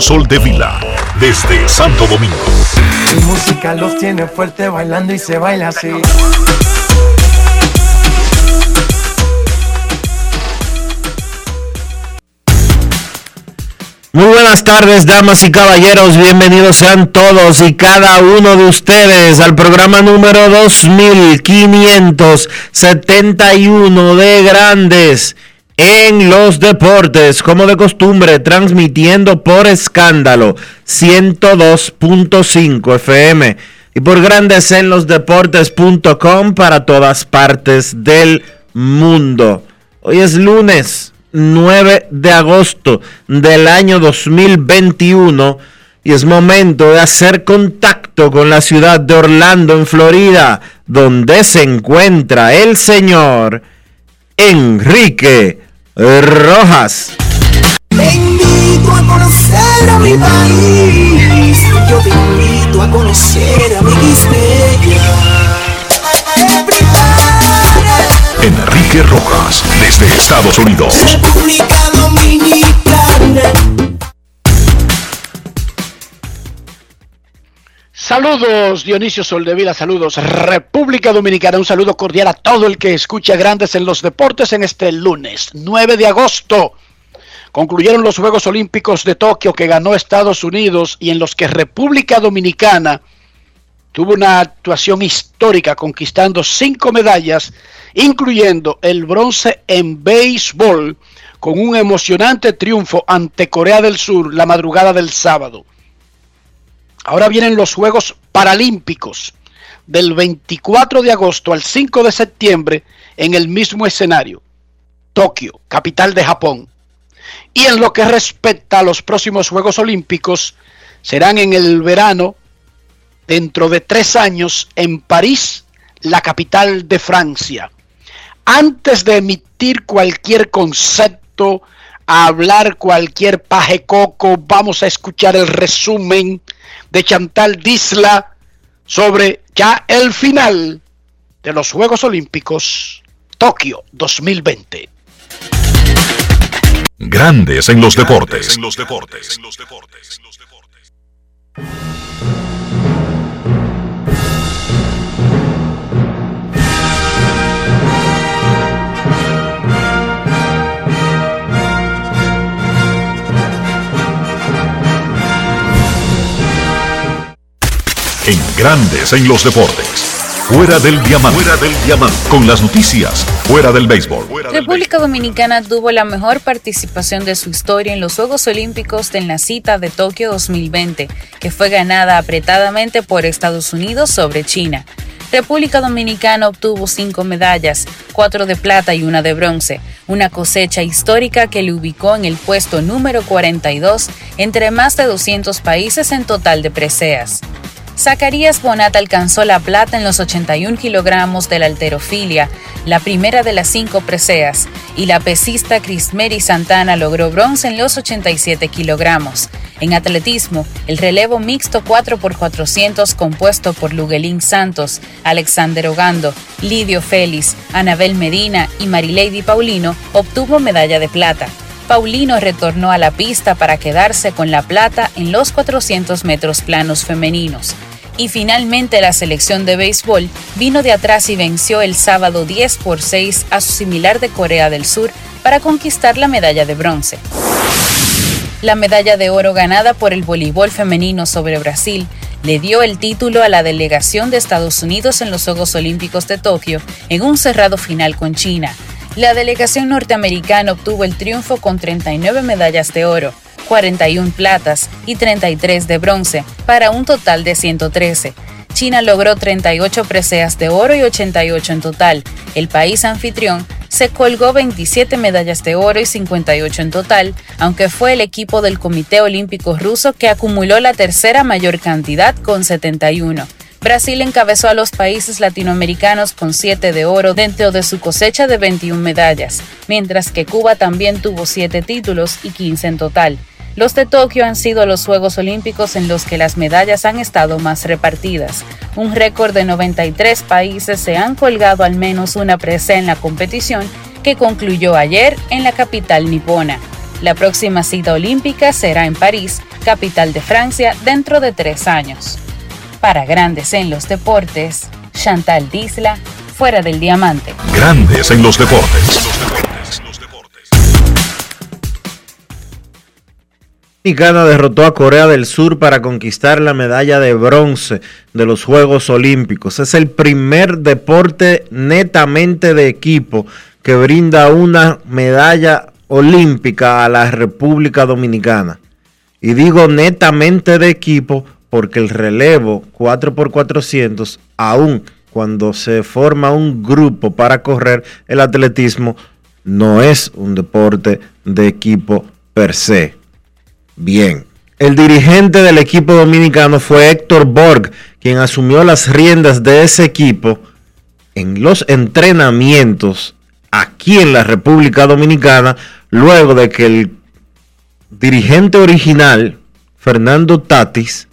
Sol de Vila, desde Santo Domingo. Mi música los tiene fuerte bailando y se baila así. Muy buenas tardes, damas y caballeros. Bienvenidos sean todos y cada uno de ustedes al programa número 2571 de Grandes en los Deportes, como de costumbre, transmitiendo por escándalo 102.5 FM y por Grandes en los Deportes.com para todas partes del mundo. Hoy es lunes 9 de agosto del año 2021 y es momento de hacer contacto con la ciudad de Orlando, en Florida, donde se encuentra el señor Enrique Rojas. Te invito a conocer a mi país, yo te invito a conocer a mi Enrique Rojas, desde Estados Unidos. República Dominicana. Saludos Dionisio Soldevila, saludos República Dominicana, un saludo cordial a todo el que escucha Grandes en los Deportes en este lunes 9 de agosto. Concluyeron los Juegos Olímpicos de Tokio que ganó Estados Unidos y en los que República Dominicana tuvo una actuación histórica conquistando cinco medallas, incluyendo el bronce en béisbol, con un emocionante triunfo ante Corea del Sur la madrugada del sábado. Ahora vienen los Juegos Paralímpicos del 24 de agosto al 5 de septiembre en el mismo escenario, Tokio, capital de Japón. Y en lo que respecta a los próximos Juegos Olímpicos, serán en el verano dentro de tres años en París, la capital de Francia. Antes de emitir cualquier concepto, a hablar cualquier paje coco, vamos a escuchar el resumen de Chantal Disla sobre ya el final de los Juegos Olímpicos Tokio 2020. Grandes en los deportes. En los deportes. En Grandes en los Deportes. Fuera del diamante. Fuera del diamante. Con las noticias. Fuera del béisbol. República Dominicana tuvo la mejor participación de su historia en los Juegos Olímpicos en la cita de Tokio 2020, que fue ganada apretadamente por Estados Unidos sobre China. República Dominicana obtuvo cinco medallas, cuatro de plata y una de bronce, una cosecha histórica que le ubicó en el puesto número 42 entre más de 200 países en total de preseas. Zacarías Bonat alcanzó la plata en los 81 kilogramos de la alterofilia, la primera de las cinco preseas, y la pesista Crismeri Santana logró bronce en los 87 kilogramos. En atletismo, el relevo mixto 4x400 compuesto por Luguelín Santos, Alexander Ogando, Lidio Félix, Anabel Medina y Marilady Paulino obtuvo medalla de plata. Paulino retornó a la pista para quedarse con la plata en los 400 metros planos femeninos. Y finalmente la selección de béisbol vino de atrás y venció el sábado 10 por 6 a su similar de Corea del Sur para conquistar la medalla de bronce. La medalla de oro ganada por el voleibol femenino sobre Brasil le dio el título a la delegación de Estados Unidos en los Juegos Olímpicos de Tokio en un cerrado final con China. La delegación norteamericana obtuvo el triunfo con 39 medallas de oro, 41 platas y 33 de bronce, para un total de 113. China logró 38 preseas de oro y 88 en total. El país anfitrión se colgó 27 medallas de oro y 58 en total, aunque fue el equipo del Comité Olímpico Ruso que acumuló la tercera mayor cantidad con 71. Brasil encabezó a los países latinoamericanos con 7 de oro dentro de su cosecha de 21 medallas, mientras que Cuba también tuvo 7 títulos y 15 en total. Los de Tokio han sido los Juegos Olímpicos en los que las medallas han estado más repartidas. Un récord de 93 países se han colgado al menos una presea en la competición que concluyó ayer en la capital nipona. La próxima cita olímpica será en París, capital de Francia, dentro de tres años. Para Grandes en los Deportes, Chantal Disla, fuera del diamante. Grandes en los deportes. Dominicana derrotó a Corea del Sur para conquistar la medalla de bronce de los Juegos Olímpicos. Es el primer deporte netamente de equipo que brinda una medalla olímpica a la República Dominicana. Y digo netamente de equipo porque el relevo 4x400, aún cuando se forma un grupo para correr el atletismo, no es un deporte de equipo per se. Bien, el dirigente del equipo dominicano fue Héctor Borg, quien asumió las riendas de ese equipo en los entrenamientos aquí en la República Dominicana, luego de que el dirigente original, Fernando Tatis,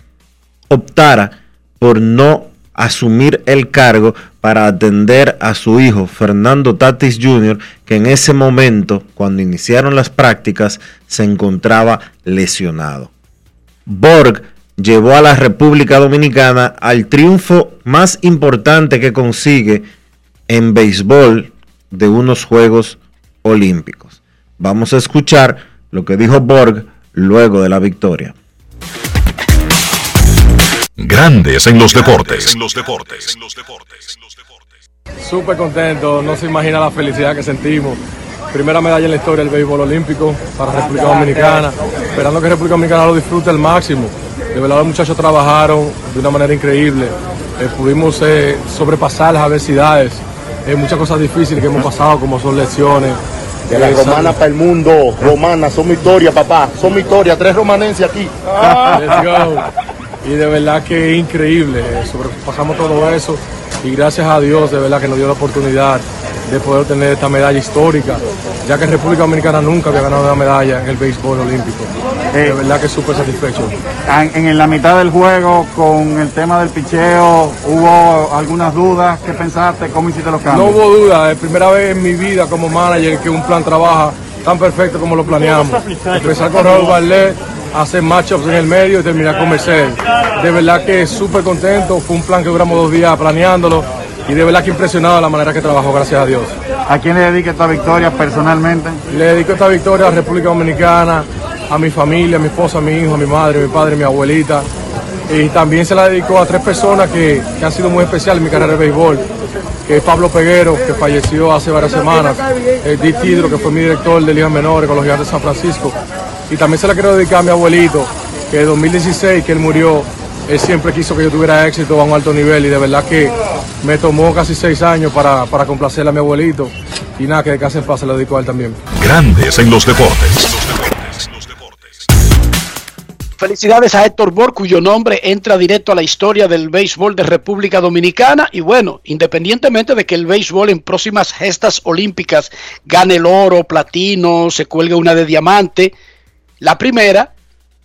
optara por no asumir el cargo para atender a su hijo Fernando Tatis Jr., que en ese momento, cuando iniciaron las prácticas, se encontraba lesionado. Borg llevó a la República Dominicana al triunfo más importante que consigue en béisbol de unos Juegos Olímpicos. Vamos a escuchar lo que dijo Borg luego de la victoria. Grandes en los deportes. Súper contento, no se imagina la felicidad que sentimos. Primera medalla en la historia del béisbol olímpico para República Dominicana, esperando que República Dominicana lo disfrute al máximo. De verdad los muchachos trabajaron de una manera increíble, eh, pudimos eh, sobrepasar las adversidades, eh, muchas cosas difíciles que hemos pasado como son lesiones. De la romana para el mundo, romana, son mi historia, papá, son mi historia, tres romanenses aquí. Let's go. Y de verdad que es increíble, sobrepasamos todo eso y gracias a Dios de verdad que nos dio la oportunidad de poder tener esta medalla histórica, ya que República Dominicana nunca había ganado una medalla en el béisbol olímpico. de verdad que súper satisfecho. En, en, la mitad del juego, con el tema del picheo, ¿hubo algunas dudas? ¿Qué pensaste? ¿Cómo hiciste los cambios? No hubo dudas, es primera vez en mi vida como manager que un plan trabaja tan perfecto como lo planeamos. Empezar con Raúl Barlet, hacer matchups en el medio y terminar con Mercedes. De verdad que súper contento, fue un plan que duramos dos días planeándolo y de verdad que impresionado la manera que trabajó, gracias a Dios. ¿A quién le dedica esta victoria personalmente? Le dedico esta victoria a República Dominicana, a mi familia, a mi esposa, a mi hijo, a mi madre, a mi padre, a mi abuelita. Y también se la dedicó a tres personas que, que han sido muy especiales en mi carrera de béisbol que es Pablo Peguero, que falleció hace varias semanas, el Dick Tidro, que fue mi director de Ligas Menores con los Gigantes de San Francisco. Y también se la quiero dedicar a mi abuelito, que en 2016, que él murió, él siempre quiso que yo tuviera éxito a un alto nivel y de verdad que me tomó casi seis años para, para complacerle a mi abuelito. Y nada, que de casa en paz se lo dedico a él también. Grandes en los deportes. Felicidades a Héctor Borg, cuyo nombre entra directo a la historia del béisbol de República Dominicana. Y bueno, independientemente de que el béisbol en próximas gestas olímpicas gane el oro, platino, se cuelgue una de diamante, la primera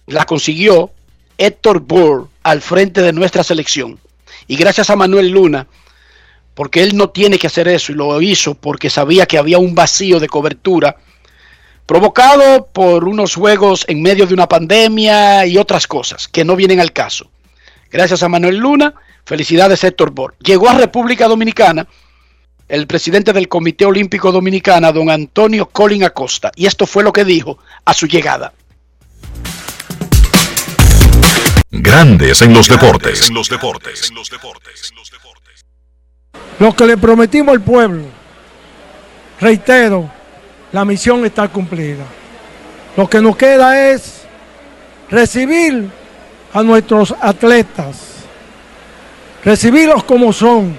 la consiguió Héctor Borg al frente de nuestra selección. Y gracias a Manuel Luna, porque él no tiene que hacer eso y lo hizo porque sabía que había un vacío de cobertura provocado por unos juegos en medio de una pandemia y otras cosas que no vienen al caso. Gracias a Manuel Luna. Felicidades, Héctor Bor. Llegó a República Dominicana el presidente del Comité Olímpico Dominicana, don Antonio Colin Acosta. Y esto fue lo que dijo a su llegada. Grandes en los deportes. En los deportes. Lo que le prometimos al pueblo, reitero, la misión está cumplida. Lo que nos queda es recibir a nuestros atletas, recibirlos como son,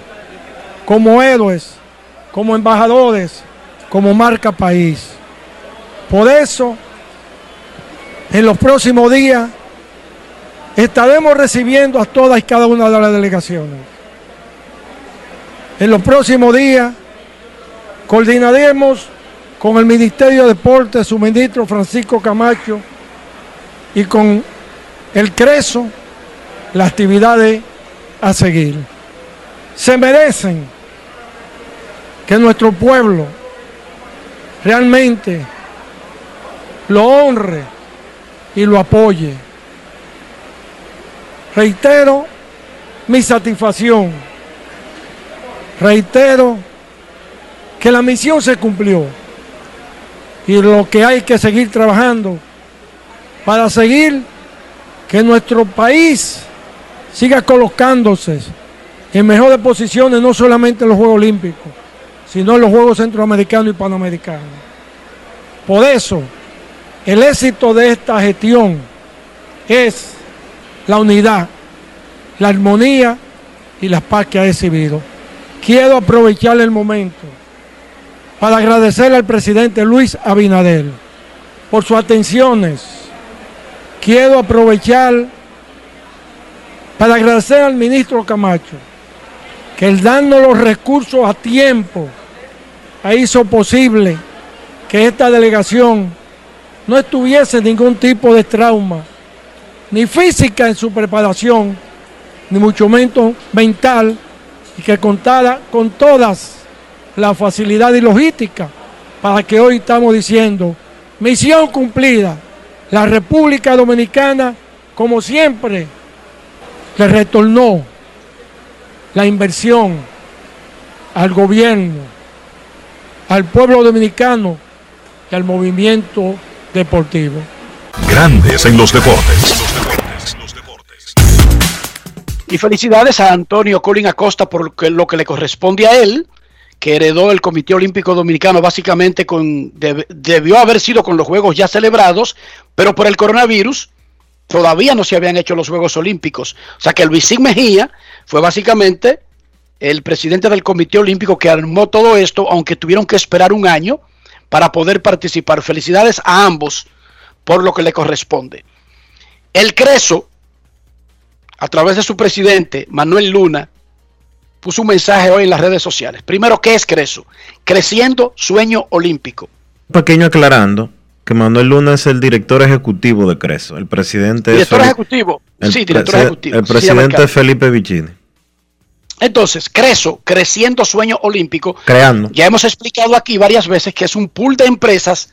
como héroes, como embajadores, como marca país. Por eso, en los próximos días, estaremos recibiendo a todas y cada una de las delegaciones. En los próximos días, coordinaremos con el Ministerio de Deportes, su ministro Francisco Camacho, y con el CRESO, las actividades a seguir. Se merecen que nuestro pueblo realmente lo honre y lo apoye. Reitero mi satisfacción. Reitero que la misión se cumplió y lo que hay que seguir trabajando para seguir que nuestro país siga colocándose en mejores posiciones, no solamente en los Juegos Olímpicos, sino en los Juegos Centroamericanos y Panamericanos. Por eso, el éxito de esta gestión es la unidad, la armonía y la paz que ha recibido. Quiero aprovechar el momento para agradecer al presidente Luis Abinader por sus atenciones. Quiero aprovechar para agradecer al ministro Camacho que el dando los recursos a tiempo hizo posible que esta delegación no estuviese ningún tipo de trauma, ni física en su preparación, ni mucho menos mental, y que contara con todas las facilidades y logística para que hoy estamos diciendo, misión cumplida, la República Dominicana, como siempre, le retornó la inversión al gobierno, al pueblo dominicano y al movimiento deportivo. Grandes en los deportes. Y felicidades a Antonio Colin Acosta por lo que, lo que le corresponde a él, que heredó el Comité Olímpico Dominicano básicamente con, deb- debió haber sido con los Juegos ya celebrados, pero por el coronavirus todavía no se habían hecho los Juegos Olímpicos. O sea que Luisín Mejía fue básicamente el presidente del Comité Olímpico que armó todo esto, aunque tuvieron que esperar un año para poder participar. Felicidades a ambos por lo que le corresponde. El Creso, a través de su presidente, Manuel Luna, puso un mensaje hoy en las redes sociales. Primero, ¿qué es Creso? Creciendo Sueño Olímpico. Pequeño aclarando que Manuel Luna es el director ejecutivo de Creso. El presidente es Director Felipe- ejecutivo. el sí, director ejecutivo. El presidente es Felipe Vicini. Entonces, Creso, Creciendo Sueño Olímpico, Creando. ya hemos explicado aquí varias veces que es un pool de empresas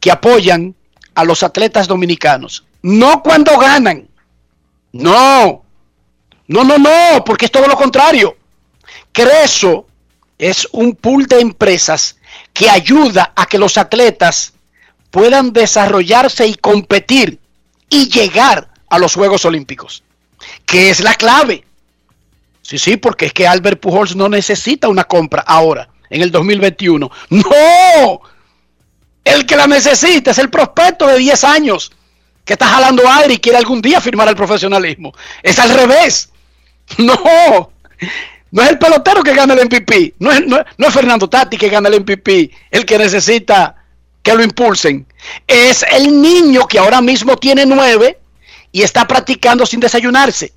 que apoyan a los atletas dominicanos. No cuando ganan. No. No, no, no, porque es todo lo contrario. Creso es un pool de empresas que ayuda a que los atletas puedan desarrollarse y competir y llegar a los Juegos Olímpicos, que es la clave. Sí, sí, porque es que Albert Pujols no necesita una compra ahora, en el 2021. No, el que la necesita es el prospecto de 10 años que está jalando aire y quiere algún día firmar al profesionalismo. Es al revés. No, no es el pelotero que gana el MVP, no es, no, es Fernando Tati que gana el MVP, el que necesita que lo impulsen. Es el niño que ahora mismo tiene nueve y está practicando sin desayunarse.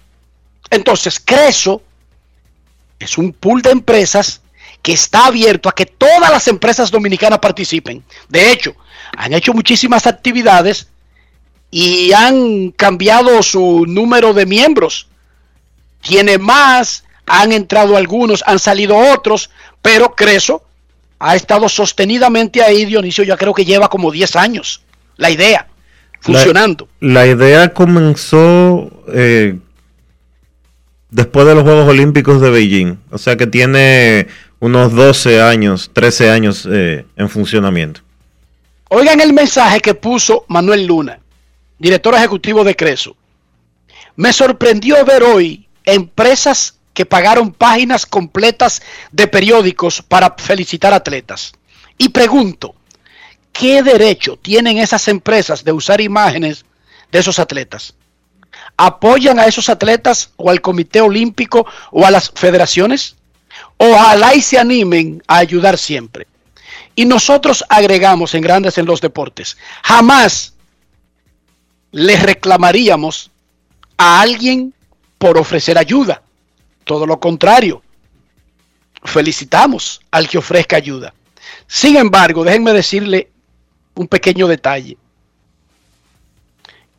Entonces, Creso es un pool de empresas que está abierto a que todas las empresas dominicanas participen. De hecho, han hecho muchísimas actividades y han cambiado su número de miembros. Tiene más, han entrado algunos, han salido otros, pero Creso ha estado sostenidamente ahí, Dionisio, yo creo que lleva como 10 años la idea funcionando. La, la idea comenzó eh, después de los Juegos Olímpicos de Beijing. O sea que tiene unos 12 años, 13 años eh, en funcionamiento. Oigan el mensaje que puso Manuel Luna, director ejecutivo de Creso. Me sorprendió ver hoy empresas que pagaron páginas completas de periódicos para felicitar atletas. Y pregunto, ¿qué derecho tienen esas empresas de usar imágenes de esos atletas? ¿Apoyan a esos atletas o al Comité Olímpico o a las federaciones? Ojalá y se animen a ayudar siempre. Y nosotros agregamos en Grandes en los Deportes, jamás les reclamaríamos a alguien por ofrecer ayuda. Todo lo contrario, felicitamos al que ofrezca ayuda. Sin embargo, déjenme decirle un pequeño detalle.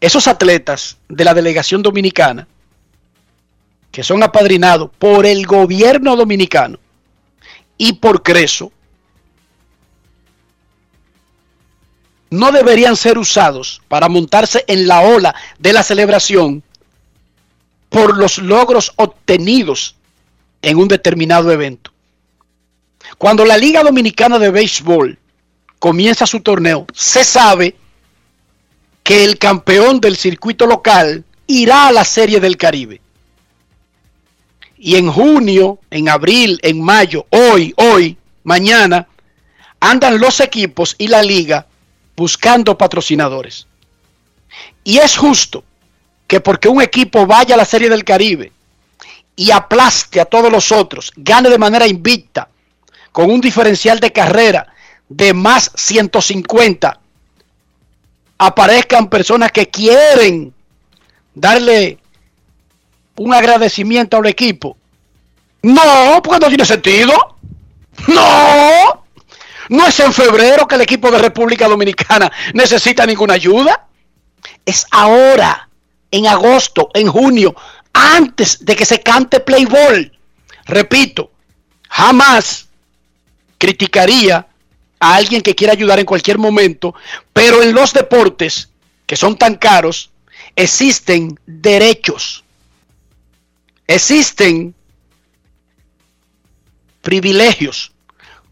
Esos atletas de la delegación dominicana, que son apadrinados por el gobierno dominicano y por Creso, no deberían ser usados para montarse en la ola de la celebración por los logros obtenidos en un determinado evento. Cuando la Liga Dominicana de Béisbol comienza su torneo, se sabe que el campeón del circuito local irá a la Serie del Caribe. Y en junio, en abril, en mayo, hoy, hoy, mañana, andan los equipos y la liga buscando patrocinadores. Y es justo que porque un equipo vaya a la Serie del Caribe y aplaste a todos los otros, gane de manera invicta, con un diferencial de carrera de más 150, aparezcan personas que quieren darle un agradecimiento al equipo. No, porque no tiene sentido. No. No es en febrero que el equipo de República Dominicana necesita ninguna ayuda. Es ahora en agosto, en junio, antes de que se cante Playboy. Repito, jamás criticaría a alguien que quiera ayudar en cualquier momento, pero en los deportes que son tan caros, existen derechos, existen privilegios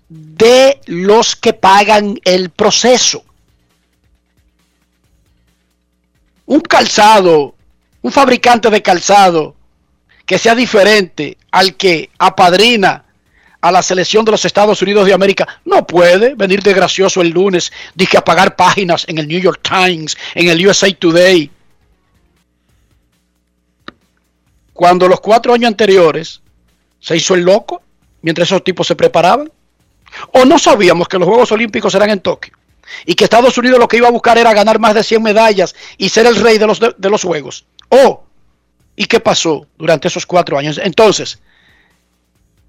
de los que pagan el proceso. Un calzado, un fabricante de calzado que sea diferente al que apadrina a la selección de los Estados Unidos de América, no puede venir de gracioso el lunes, dije a pagar páginas en el New York Times, en el USA Today. Cuando los cuatro años anteriores se hizo el loco, mientras esos tipos se preparaban, o no sabíamos que los Juegos Olímpicos serán en Tokio y que Estados Unidos lo que iba a buscar era ganar más de 100 medallas y ser el rey de los, de, los Juegos. Oh, ¿y qué pasó durante esos cuatro años? Entonces,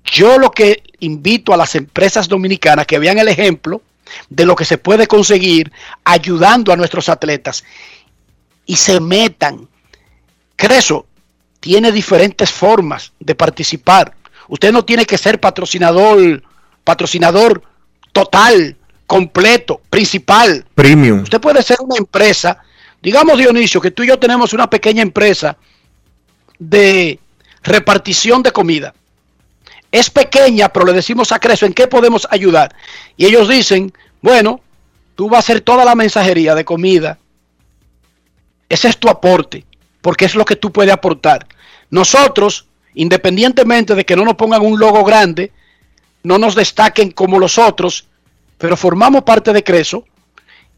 yo lo que invito a las empresas dominicanas que vean el ejemplo de lo que se puede conseguir ayudando a nuestros atletas y se metan. Creso tiene diferentes formas de participar. Usted no tiene que ser patrocinador, patrocinador total completo, principal. Premium. Usted puede ser una empresa, digamos Dionisio, que tú y yo tenemos una pequeña empresa de repartición de comida. Es pequeña, pero le decimos a Creso en qué podemos ayudar. Y ellos dicen, bueno, tú vas a hacer toda la mensajería de comida. Ese es tu aporte, porque es lo que tú puedes aportar. Nosotros, independientemente de que no nos pongan un logo grande, no nos destaquen como los otros, pero formamos parte de Creso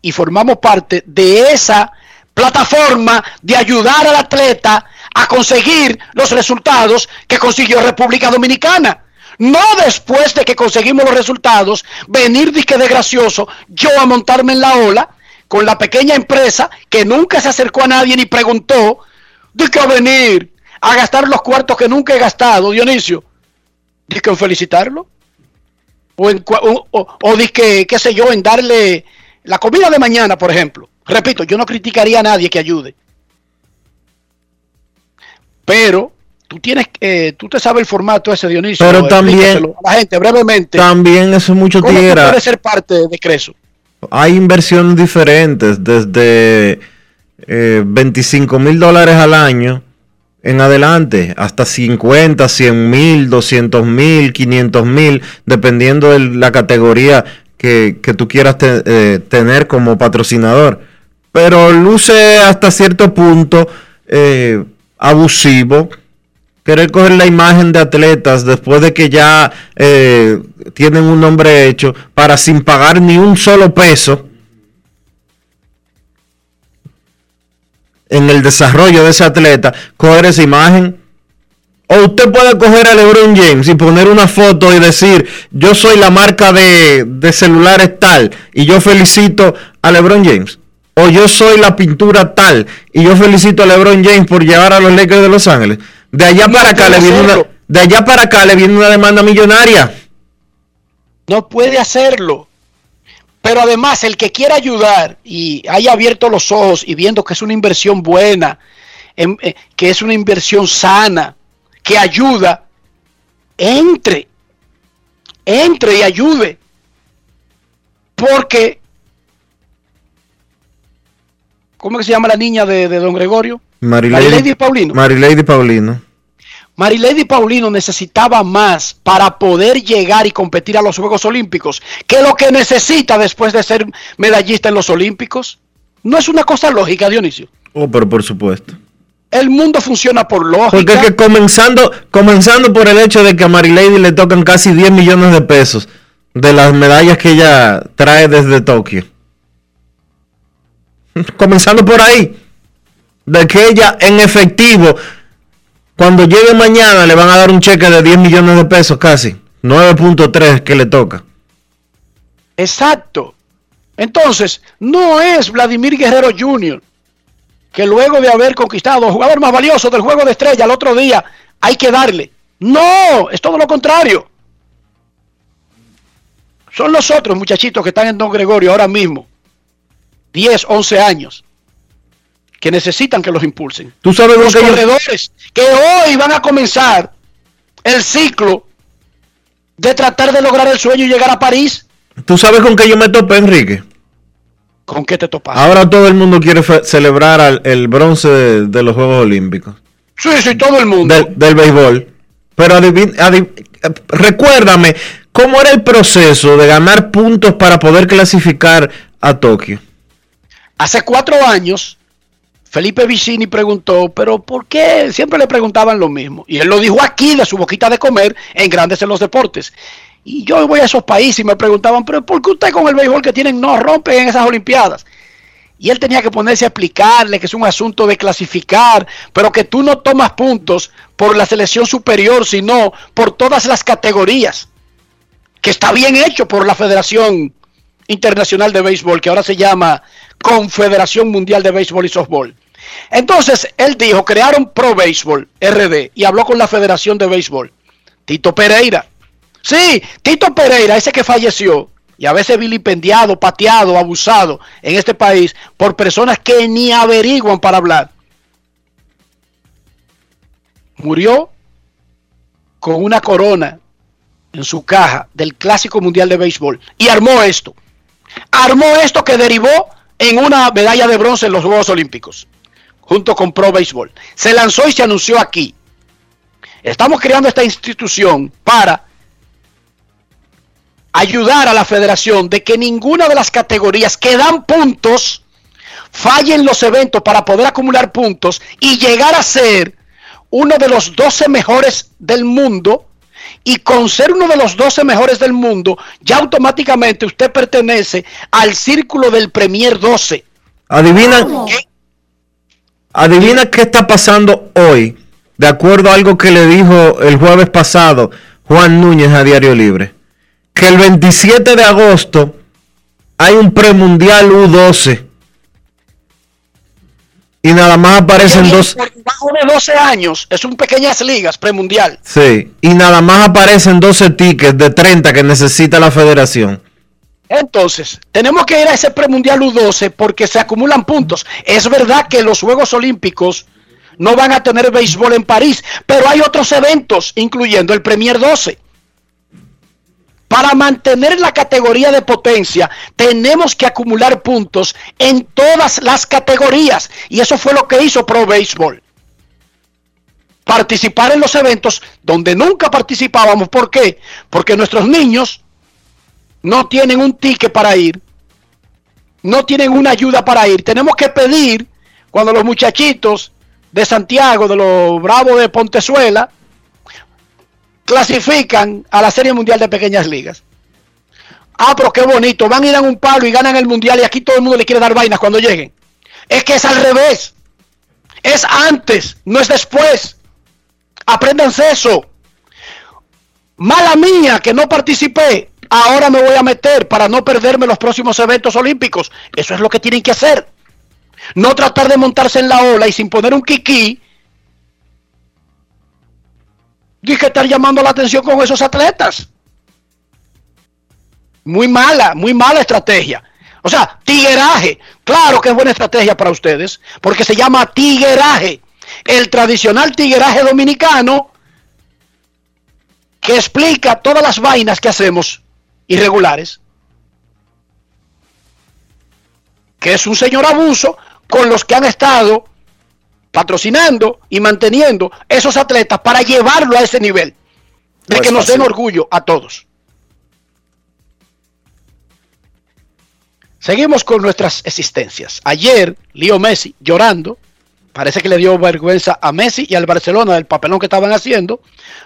y formamos parte de esa plataforma de ayudar al atleta a conseguir los resultados que consiguió República Dominicana. No después de que conseguimos los resultados, venir disque de gracioso, yo a montarme en la ola con la pequeña empresa que nunca se acercó a nadie ni preguntó de qué venir a gastar los cuartos que nunca he gastado, Dionisio. Dice que felicitarlo o, en, o, que, qué sé yo, en darle la comida de mañana, por ejemplo. Repito, yo no criticaría a nadie que ayude. Pero tú tienes que, tú te sabes el formato ese, Dionisio. Pero también, la gente, brevemente. También eso mucho tierra. puede ser parte de Creso? Hay inversiones diferentes, desde 25 eh, mil dólares al año en adelante, hasta 50, 100 mil, 200 mil, 500 mil, dependiendo de la categoría que, que tú quieras eh, tener como patrocinador. Pero luce hasta cierto punto eh, abusivo querer coger la imagen de atletas después de que ya eh, tienen un nombre hecho para sin pagar ni un solo peso en el desarrollo de ese atleta, coger esa imagen. O usted puede coger a LeBron James y poner una foto y decir, yo soy la marca de, de celulares tal y yo felicito a LeBron James. O yo soy la pintura tal y yo felicito a LeBron James por llevar a los Lakers de Los Ángeles. De allá para acá le viene una, de allá para acá le viene una demanda millonaria. No puede hacerlo. Pero además, el que quiera ayudar y haya abierto los ojos y viendo que es una inversión buena, em- eh, que es una inversión sana, que ayuda, entre, entre y ayude. Porque, ¿cómo es que se llama la niña de, de don Gregorio? Marilady Paulino. Marilady Paulino. Marilady Paulino necesitaba más para poder llegar y competir a los Juegos Olímpicos que lo que necesita después de ser medallista en los Olímpicos. No es una cosa lógica, Dionisio. Oh, pero por supuesto. El mundo funciona por lógica. Porque es que comenzando, comenzando por el hecho de que a Marilady le tocan casi 10 millones de pesos de las medallas que ella trae desde Tokio. Comenzando por ahí. De que ella en efectivo, cuando llegue mañana le van a dar un cheque de 10 millones de pesos casi. 9.3 que le toca. Exacto. Entonces, no es Vladimir Guerrero Jr., que luego de haber conquistado jugador más valioso del juego de estrella al otro día, hay que darle. No, es todo lo contrario. Son los otros muchachitos que están en Don Gregorio ahora mismo, 10, 11 años, que necesitan que los impulsen. Tú sabes los yo- corredores que hoy van a comenzar el ciclo de tratar de lograr el sueño y llegar a París. ¿Tú sabes con qué yo me topé, Enrique? ¿Con qué te topas? Ahora todo el mundo quiere celebrar al- el bronce de, de los Juegos Olímpicos. Sí, sí, todo el mundo. Del, del béisbol. Pero adivin- adiv- recuérdame, ¿cómo era el proceso de ganar puntos para poder clasificar a Tokio? Hace cuatro años, Felipe Vicini preguntó, pero ¿por qué siempre le preguntaban lo mismo? Y él lo dijo aquí de su boquita de comer en Grandes en los Deportes. Y yo voy a esos países y me preguntaban, pero ¿por qué usted con el béisbol que tienen no rompe en esas Olimpiadas? Y él tenía que ponerse a explicarle que es un asunto de clasificar, pero que tú no tomas puntos por la selección superior, sino por todas las categorías. Que está bien hecho por la Federación Internacional de Béisbol, que ahora se llama Confederación Mundial de Béisbol y Softball. Entonces, él dijo, crearon Pro Béisbol, RD, y habló con la Federación de Béisbol. Tito Pereira. Sí, Tito Pereira, ese que falleció, y a veces vilipendiado, pateado, abusado en este país por personas que ni averiguan para hablar. Murió con una corona en su caja del Clásico Mundial de Béisbol y armó esto. Armó esto que derivó en una medalla de bronce en los Juegos Olímpicos, junto con Pro Béisbol. Se lanzó y se anunció aquí. Estamos creando esta institución para ayudar a la federación de que ninguna de las categorías que dan puntos fallen los eventos para poder acumular puntos y llegar a ser uno de los 12 mejores del mundo. Y con ser uno de los 12 mejores del mundo, ya automáticamente usted pertenece al círculo del Premier 12. Adivina, adivina qué está pasando hoy, de acuerdo a algo que le dijo el jueves pasado Juan Núñez a Diario Libre. Que el 27 de agosto hay un premundial U12. Y nada más aparecen dos. Debajo de 12 años, es un pequeñas ligas premundial. Sí, y nada más aparecen 12 tickets de 30 que necesita la federación. Entonces, tenemos que ir a ese premundial U12 porque se acumulan puntos. Es verdad que los Juegos Olímpicos no van a tener béisbol en París, pero hay otros eventos, incluyendo el Premier 12. Para mantener la categoría de potencia, tenemos que acumular puntos en todas las categorías. Y eso fue lo que hizo Pro Béisbol. participar en los eventos donde nunca participábamos. ¿Por qué? Porque nuestros niños no tienen un ticket para ir, no tienen una ayuda para ir. Tenemos que pedir cuando los muchachitos de Santiago, de los Bravos de Pontezuela, clasifican a la Serie Mundial de Pequeñas Ligas. Ah, pero qué bonito, van ir a un palo y ganan el Mundial y aquí todo el mundo le quiere dar vainas cuando lleguen. Es que es al revés. Es antes, no es después. Apréndanse eso. Mala mía que no participé. Ahora me voy a meter para no perderme los próximos eventos olímpicos. Eso es lo que tienen que hacer. No tratar de montarse en la ola y sin poner un kiki. Dije estar llamando la atención con esos atletas. Muy mala, muy mala estrategia. O sea, tigueraje. Claro que es buena estrategia para ustedes, porque se llama tigueraje. El tradicional tigueraje dominicano que explica todas las vainas que hacemos irregulares. Que es un señor abuso con los que han estado patrocinando y manteniendo esos atletas para llevarlo a ese nivel. De que nos den orgullo a todos. Seguimos con nuestras existencias. Ayer, Leo Messi llorando, parece que le dio vergüenza a Messi y al Barcelona del papelón que estaban haciendo,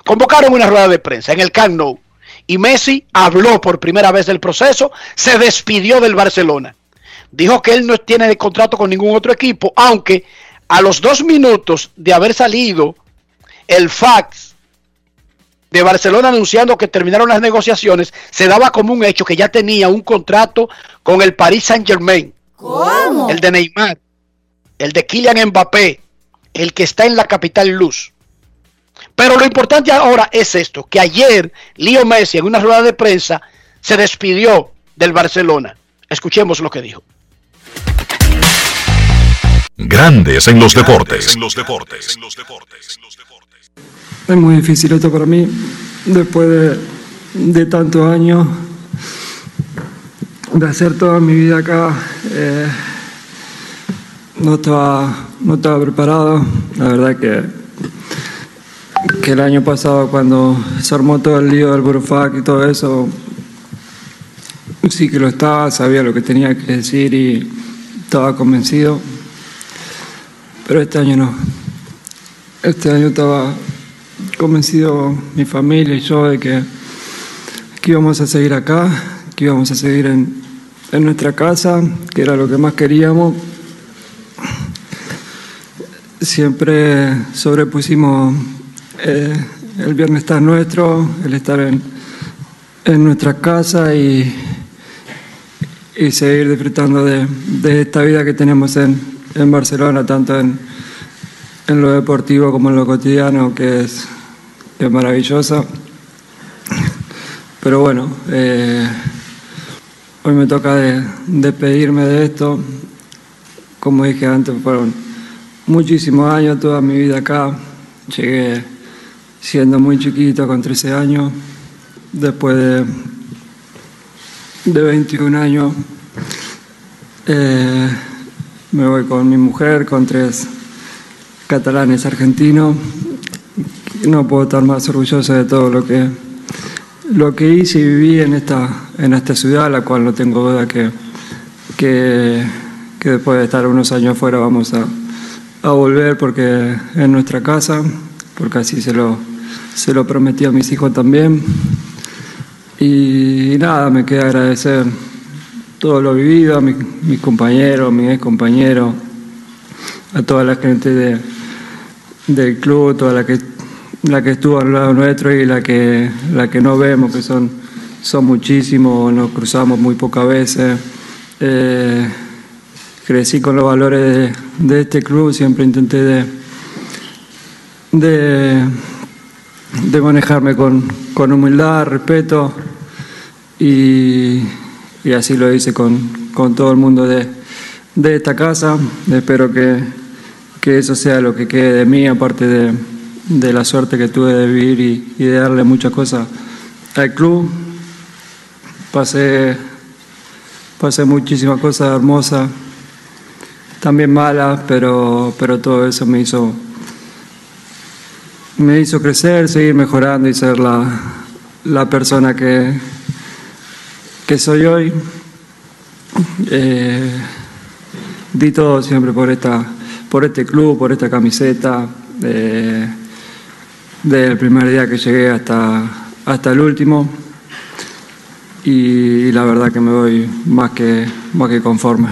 convocaron una rueda de prensa en el Camp Nou y Messi habló por primera vez del proceso, se despidió del Barcelona. Dijo que él no tiene contrato con ningún otro equipo, aunque a los dos minutos de haber salido el fax de Barcelona anunciando que terminaron las negociaciones, se daba como un hecho que ya tenía un contrato con el Paris Saint Germain. ¿Cómo? El de Neymar, el de Kylian Mbappé, el que está en la capital luz. Pero lo importante ahora es esto, que ayer Leo Messi en una rueda de prensa se despidió del Barcelona. Escuchemos lo que dijo. Grandes en los deportes. En los deportes. Es muy difícil esto para mí, después de, de tantos años de hacer toda mi vida acá. eh, no, estaba, no estaba preparado. La verdad que, que el año pasado cuando se armó todo el lío del Burofac y todo eso, sí que lo estaba, sabía lo que tenía que decir y estaba convencido. Pero este año no. Este año estaba convencido mi familia y yo de que, que íbamos a seguir acá, que íbamos a seguir en, en nuestra casa, que era lo que más queríamos. Siempre sobrepusimos eh, el bienestar nuestro, el estar en, en nuestra casa y, y seguir disfrutando de, de esta vida que tenemos en, en Barcelona, tanto en, en lo deportivo como en lo cotidiano, que es, que es maravilloso. Pero bueno, eh, hoy me toca de- despedirme de esto. Como dije antes, fueron muchísimos años, toda mi vida acá. Llegué siendo muy chiquito, con 13 años. Después de, de 21 años, eh, me voy con mi mujer, con tres catalanes argentinos. No puedo estar más orgulloso de todo lo que, lo que hice y viví en esta, en esta ciudad, la cual no tengo duda que, que, que después de estar unos años fuera vamos a, a volver porque es nuestra casa, porque así se lo, se lo prometí a mis hijos también. Y nada, me queda agradecer todo lo vivido, a mi- mis compañeros, mis ex compañeros, a toda la gente de, del club, toda la que, la que estuvo al lado nuestro y la que, la que no vemos, que son, son muchísimos, nos cruzamos muy pocas veces. Eh, crecí con los valores de, de este club, siempre intenté de, de manejarme con, con humildad, respeto y, y así lo hice con, con todo el mundo de, de esta casa. Espero que, que eso sea lo que quede de mí, aparte de, de la suerte que tuve de vivir y, de darle muchas cosas al club. Pasé, pasé muchísimas cosas hermosas, también malas, pero, pero todo eso me hizo me hizo crecer, seguir mejorando y ser la, la persona que, que soy hoy. Eh, di todo siempre por, esta, por este club, por esta camiseta, eh, desde el primer día que llegué hasta, hasta el último. Y, la verdad que me voy más que, más que conforme.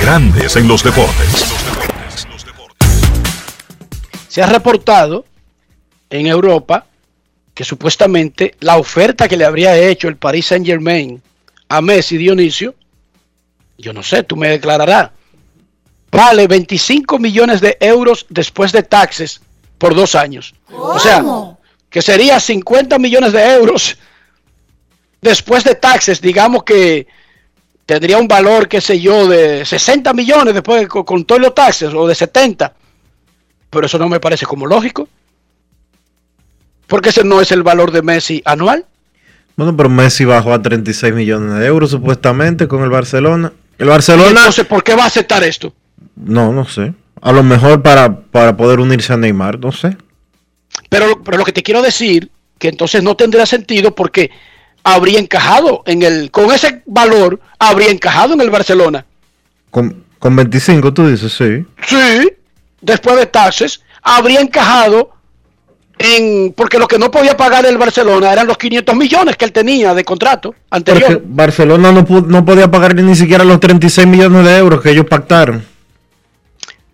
Grandes en los deportes. Se ha reportado en Europa que supuestamente la oferta que le habría hecho el Paris Saint Germain a Messi Dionisio, yo no sé, tú me declararás, vale 25 millones de euros después de taxes por dos años. O sea, que sería 50 millones de euros después de taxes, digamos que tendría un valor, qué sé yo, de 60 millones después con, con todos los taxes o de 70. Pero eso no me parece como lógico. Porque ese no es el valor de Messi anual. Bueno, pero Messi bajó a 36 millones de euros supuestamente con el Barcelona. El Barcelona. Entonces, ¿por qué va a aceptar esto? No, no sé. A lo mejor para, para poder unirse a Neymar, no sé. Pero, pero lo que te quiero decir, que entonces no tendría sentido porque habría encajado en el, con ese valor, habría encajado en el Barcelona. Con, con 25, tú dices, sí. Sí, después de taxes, habría encajado en, porque lo que no podía pagar el Barcelona eran los 500 millones que él tenía de contrato anterior. Porque Barcelona no, no podía pagar ni siquiera los 36 millones de euros que ellos pactaron.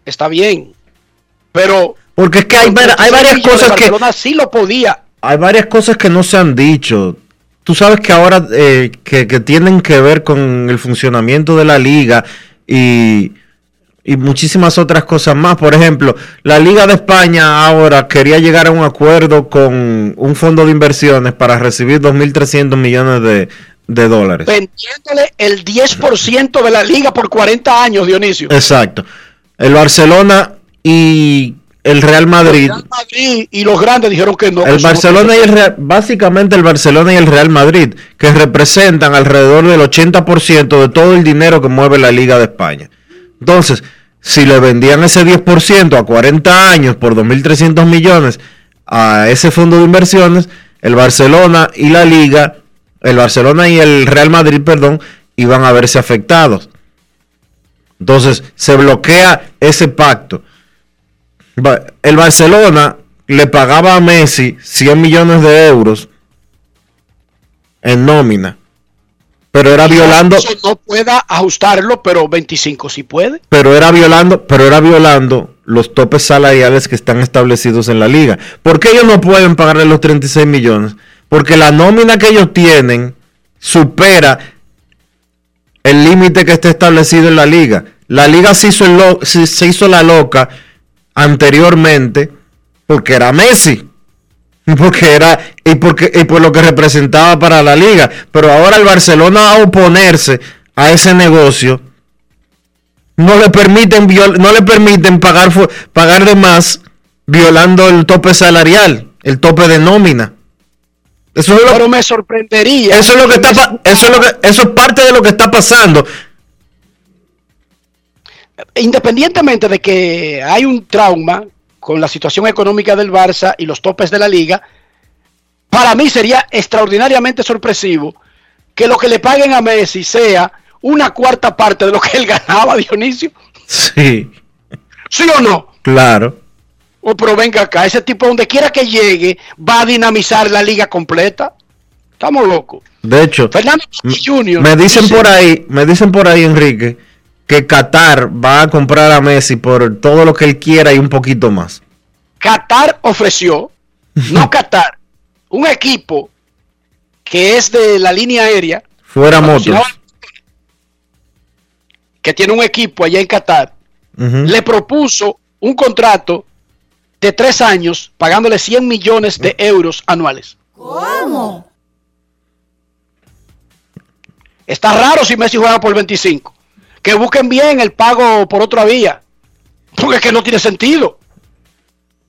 Está bien, pero Porque es que hay, hay 36 varias cosas que Barcelona sí lo podía. hay varias cosas que no se han dicho. Tú sabes que ahora eh, que, que tienen que ver con el funcionamiento de la liga y, y muchísimas otras cosas más. Por ejemplo, la Liga de España ahora quería llegar a un acuerdo con un fondo de inversiones para recibir 2.300 millones de, de dólares. vendiéndole el 10% de la liga por 40 años, Dionisio. Exacto. El Barcelona y el Real Madrid. Real Madrid y los grandes dijeron que no. El Barcelona y el Real, básicamente el Barcelona y el Real Madrid, que representan alrededor del 80% de todo el dinero que mueve la Liga de España. Entonces, si le vendían ese 10% a 40 años por 2.300 millones a ese fondo de inversiones, el Barcelona y la Liga, el Barcelona y el Real Madrid, perdón, iban a verse afectados. Entonces, se bloquea ese pacto. El Barcelona le pagaba a Messi 100 millones de euros en nómina, pero era violando, Eso no pueda ajustarlo, pero 25 sí puede. pero era violando, pero era violando los topes salariales que están establecidos en la liga. ¿Por qué ellos no pueden pagarle los 36 millones? Porque la nómina que ellos tienen supera el límite que está establecido en la liga. La liga se hizo, el lo- se, se hizo la loca anteriormente porque era Messi. Porque era y porque y por lo que representaba para la liga. Pero ahora el Barcelona a oponerse a ese negocio no le permiten no le permiten pagar pagar de más violando el tope salarial, el tope de nómina. Eso es lo, Pero me sorprendería. eso es lo que está eso es lo que eso es parte de lo que está pasando. Independientemente de que hay un trauma con la situación económica del Barça y los topes de la liga, para mí sería extraordinariamente sorpresivo que lo que le paguen a Messi sea una cuarta parte de lo que él ganaba, Dionisio. Sí, ¿Sí o no? claro. Oh, pero venga acá, ese tipo donde quiera que llegue va a dinamizar la liga completa. Estamos locos. De hecho, Fernando Jr. me dicen dice- por ahí, me dicen por ahí, Enrique, que Qatar va a comprar a Messi por todo lo que él quiera y un poquito más. Qatar ofreció, no Qatar, un equipo que es de la línea aérea, Fuera motos. que tiene un equipo allá en Qatar, le propuso un contrato de tres años pagándole 100 millones de euros anuales. ¿Cómo? Está raro si Messi juega por 25. Que busquen bien el pago por otra vía. Porque es que no tiene sentido.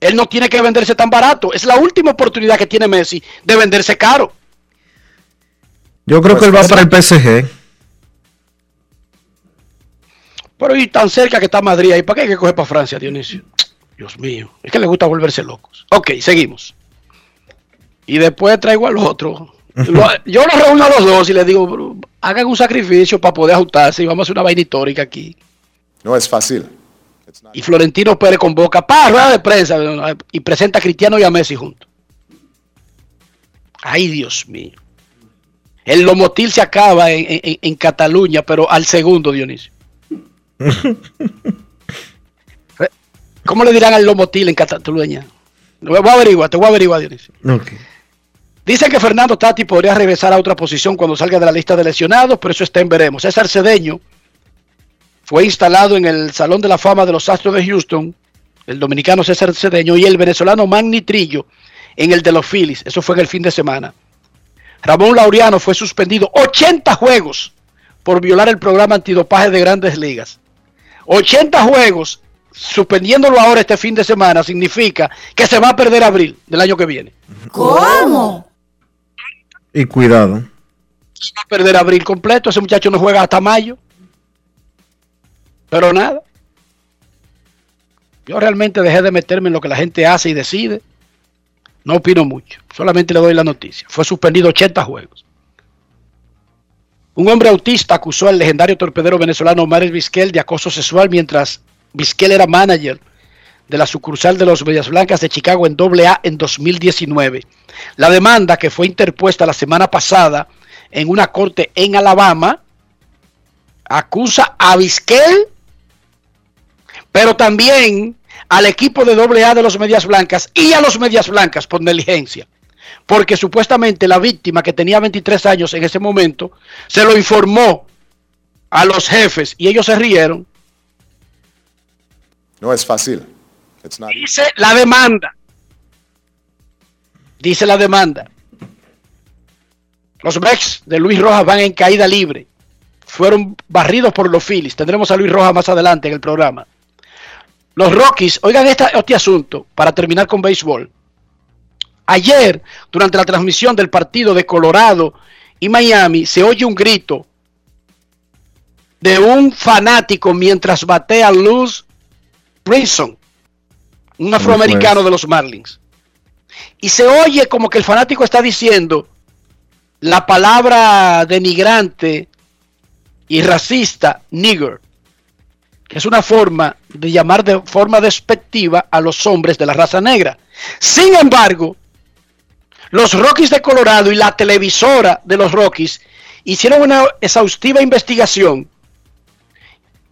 Él no tiene que venderse tan barato. Es la última oportunidad que tiene Messi de venderse caro. Yo creo que él va Pues, para el PSG. Pero y tan cerca que está Madrid ahí, ¿para qué hay que coger para Francia, Dionisio? Dios mío, es que le gusta volverse locos. Ok, seguimos. Y después traigo al otro. yo los reúno a los dos y les digo, hagan un sacrificio para poder ajustarse y vamos a hacer una vaina histórica aquí. No es fácil. Y Florentino Pérez convoca para rueda de prensa y presenta a Cristiano y a Messi juntos. Ay, Dios mío. El Lomotil se acaba en, Cataluña, pero al segundo, Dionisio. ¿Cómo le dirán al Lomotil en Cataluña? Voy a averiguar, te voy a averiguar, Dionisio. Dicen que Fernando Tati podría regresar a otra posición cuando salga de la lista de lesionados, pero eso está en veremos. César Cedeño fue instalado en el Salón de la Fama de los Astros de Houston, el dominicano César Cedeño, y el venezolano Magni Trillo en el de los Phillies. Eso fue en el fin de semana. Ramón Laureano fue suspendido 80 juegos por violar el programa antidopaje de grandes ligas. 80 juegos, suspendiéndolo ahora este fin de semana, significa que se va a perder abril del año que viene. ¿Cómo? Y cuidado. Va a perder abril completo. Ese muchacho no juega hasta mayo. Pero nada. Yo realmente dejé de meterme en lo que la gente hace y decide. No opino mucho, solamente le doy la noticia. Fue suspendido 80 juegos. Un hombre autista acusó al legendario torpedero venezolano Mares Vizquel de acoso sexual mientras Vizquel era manager de la sucursal de los Medias Blancas de Chicago en AA en 2019. La demanda que fue interpuesta la semana pasada en una corte en Alabama acusa a Vizquel, pero también al equipo de AA de los Medias Blancas y a los Medias Blancas por negligencia. Porque supuestamente la víctima, que tenía 23 años en ese momento, se lo informó a los jefes y ellos se rieron. No es fácil. Dice la demanda. Dice la demanda. Los Mex de Luis Rojas van en caída libre. Fueron barridos por los Phillies. Tendremos a Luis Rojas más adelante en el programa. Los Rockies, oigan este asunto para terminar con béisbol. Ayer, durante la transmisión del partido de Colorado y Miami, se oye un grito de un fanático mientras batea Luz Brinson, un afroamericano de los Marlins. Y se oye como que el fanático está diciendo la palabra denigrante y racista, nigger es una forma de llamar de forma despectiva a los hombres de la raza negra. Sin embargo, los Rockies de Colorado y la televisora de los Rockies hicieron una exhaustiva investigación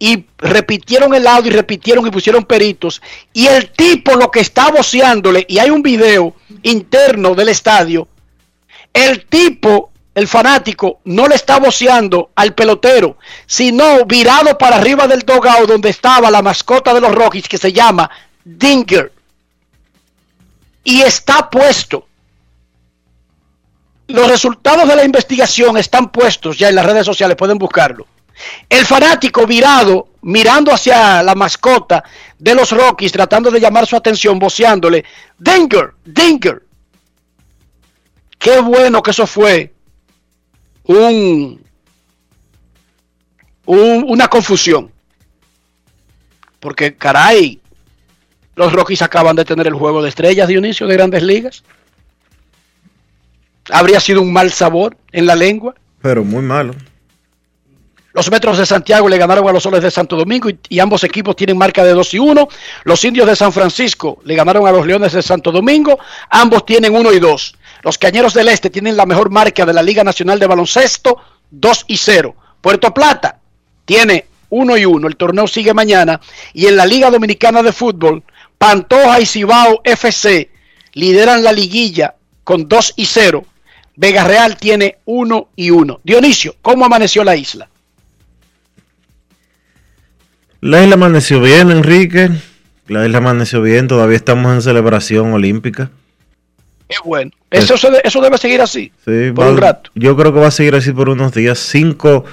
y repitieron el audio y repitieron y pusieron peritos y el tipo lo que está voceándole y hay un video interno del estadio el tipo el fanático no le está boceando al pelotero, sino virado para arriba del dogao donde estaba la mascota de los Rockies que se llama Dinger. Y está puesto. Los resultados de la investigación están puestos ya en las redes sociales, pueden buscarlo. El fanático virado, mirando hacia la mascota de los Rockies, tratando de llamar su atención, voceándole, Dinger, Dinger. Qué bueno que eso fue un, una confusión. Porque, caray, los Rockies acaban de tener el juego de estrellas, Dionisio, de grandes ligas. Habría sido un mal sabor en la lengua. Pero muy malo. Los Metros de Santiago le ganaron a los Soles de Santo Domingo y, ambos equipos tienen marca de 2 y 1. Los Indios de San Francisco le ganaron a los Leones de Santo Domingo. Ambos tienen 1 y 2. Los Cañeros del Este tienen la mejor marca de la Liga Nacional de Baloncesto, 2 y 0. Puerto Plata tiene 1 y 1. El torneo sigue mañana. Y en la Liga Dominicana de Fútbol, Pantoja y Cibao FC lideran la liguilla con 2 y 0. Vega Real tiene 1 y 1. Dionisio, ¿cómo amaneció la isla? La isla amaneció bien, Enrique. La isla amaneció bien. Todavía estamos en celebración olímpica bueno. Eso, eso debe seguir así. por un rato. Yo creo que va a seguir así por unos días. Cinco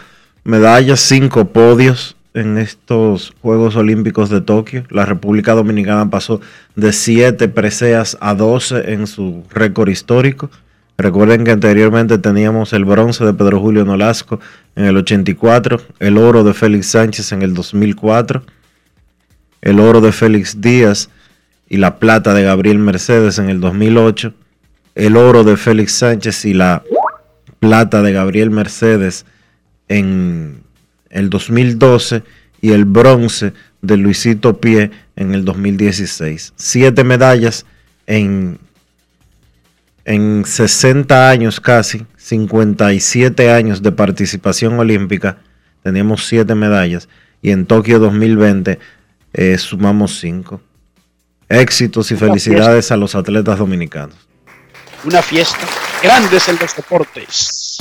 medallas, cinco podios en estos Juegos Olímpicos de Tokio. La República Dominicana pasó de siete preseas a 12 en su récord histórico. Recuerden que anteriormente teníamos el bronce de Pedro Julio Nolasco en el 84, el oro de Félix Sánchez en el 2004, el oro de Félix Díaz y la plata de Gabriel Mercedes en el 2008, el oro de Félix Sánchez y la plata de Gabriel Mercedes en el 2012 y el bronce de Luisito Pie en el 2016. Siete medallas en, en 60 años casi, 57 años de participación olímpica, teníamos siete medallas y en Tokio 2020 eh, sumamos cinco. Éxitos y felicidades a los atletas dominicanos. Una fiesta. Grandes en los deportes.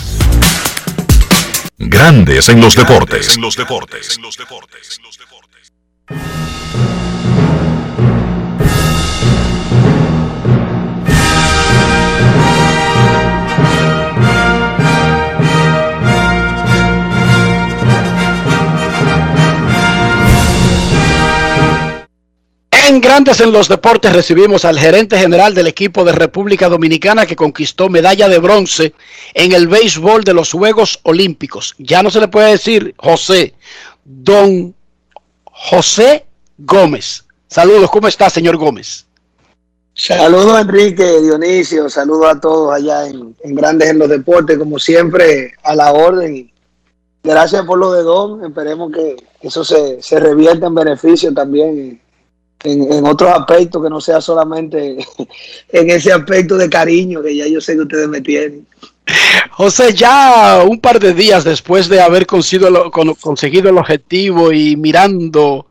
Grandes en los deportes. En los deportes. En los deportes. En Grandes en los Deportes recibimos al gerente general del equipo de República Dominicana que conquistó medalla de bronce en el béisbol de los Juegos Olímpicos. Ya no se le puede decir José, don José Gómez. Saludos, ¿cómo está, señor Gómez? Saludos, Enrique, Dionisio, saludos a todos allá en, Grandes en los Deportes, como siempre, a la orden. Gracias por lo de Don, esperemos que eso se, se revierta en beneficio también en, otros aspectos que no sea solamente en ese aspecto de cariño que ya yo sé que ustedes me tienen. José, ya un par de días después de haber conseguido, conseguido el objetivo y mirando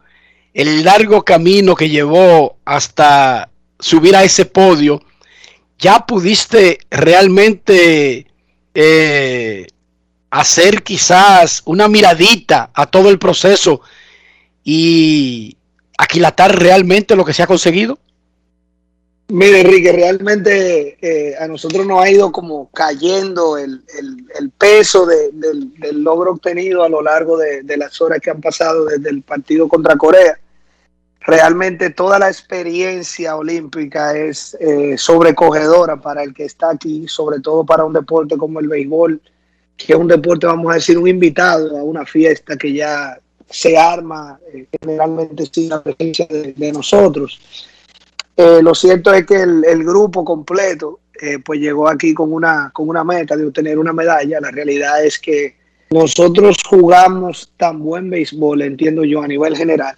el largo camino que llevó hasta subir a ese podio, ya pudiste realmente eh, hacer quizás una miradita a todo el proceso y aquilatar realmente lo que se ha conseguido? Mire, Enrique, realmente eh, a nosotros nos ha ido como cayendo el, peso del, logro obtenido a lo largo de, las horas que han pasado desde el partido contra Corea. Realmente toda la experiencia olímpica es eh, sobrecogedora para el que está aquí, sobre todo para un deporte como el béisbol, que es un deporte, vamos a decir, un invitado a una fiesta que ya se arma eh, generalmente sin la presencia de, nosotros. Eh, lo cierto es que el, grupo completo eh, pues llegó aquí con una, con una meta de obtener una medalla. La realidad es que nosotros jugamos tan buen béisbol, entiendo yo, a nivel general,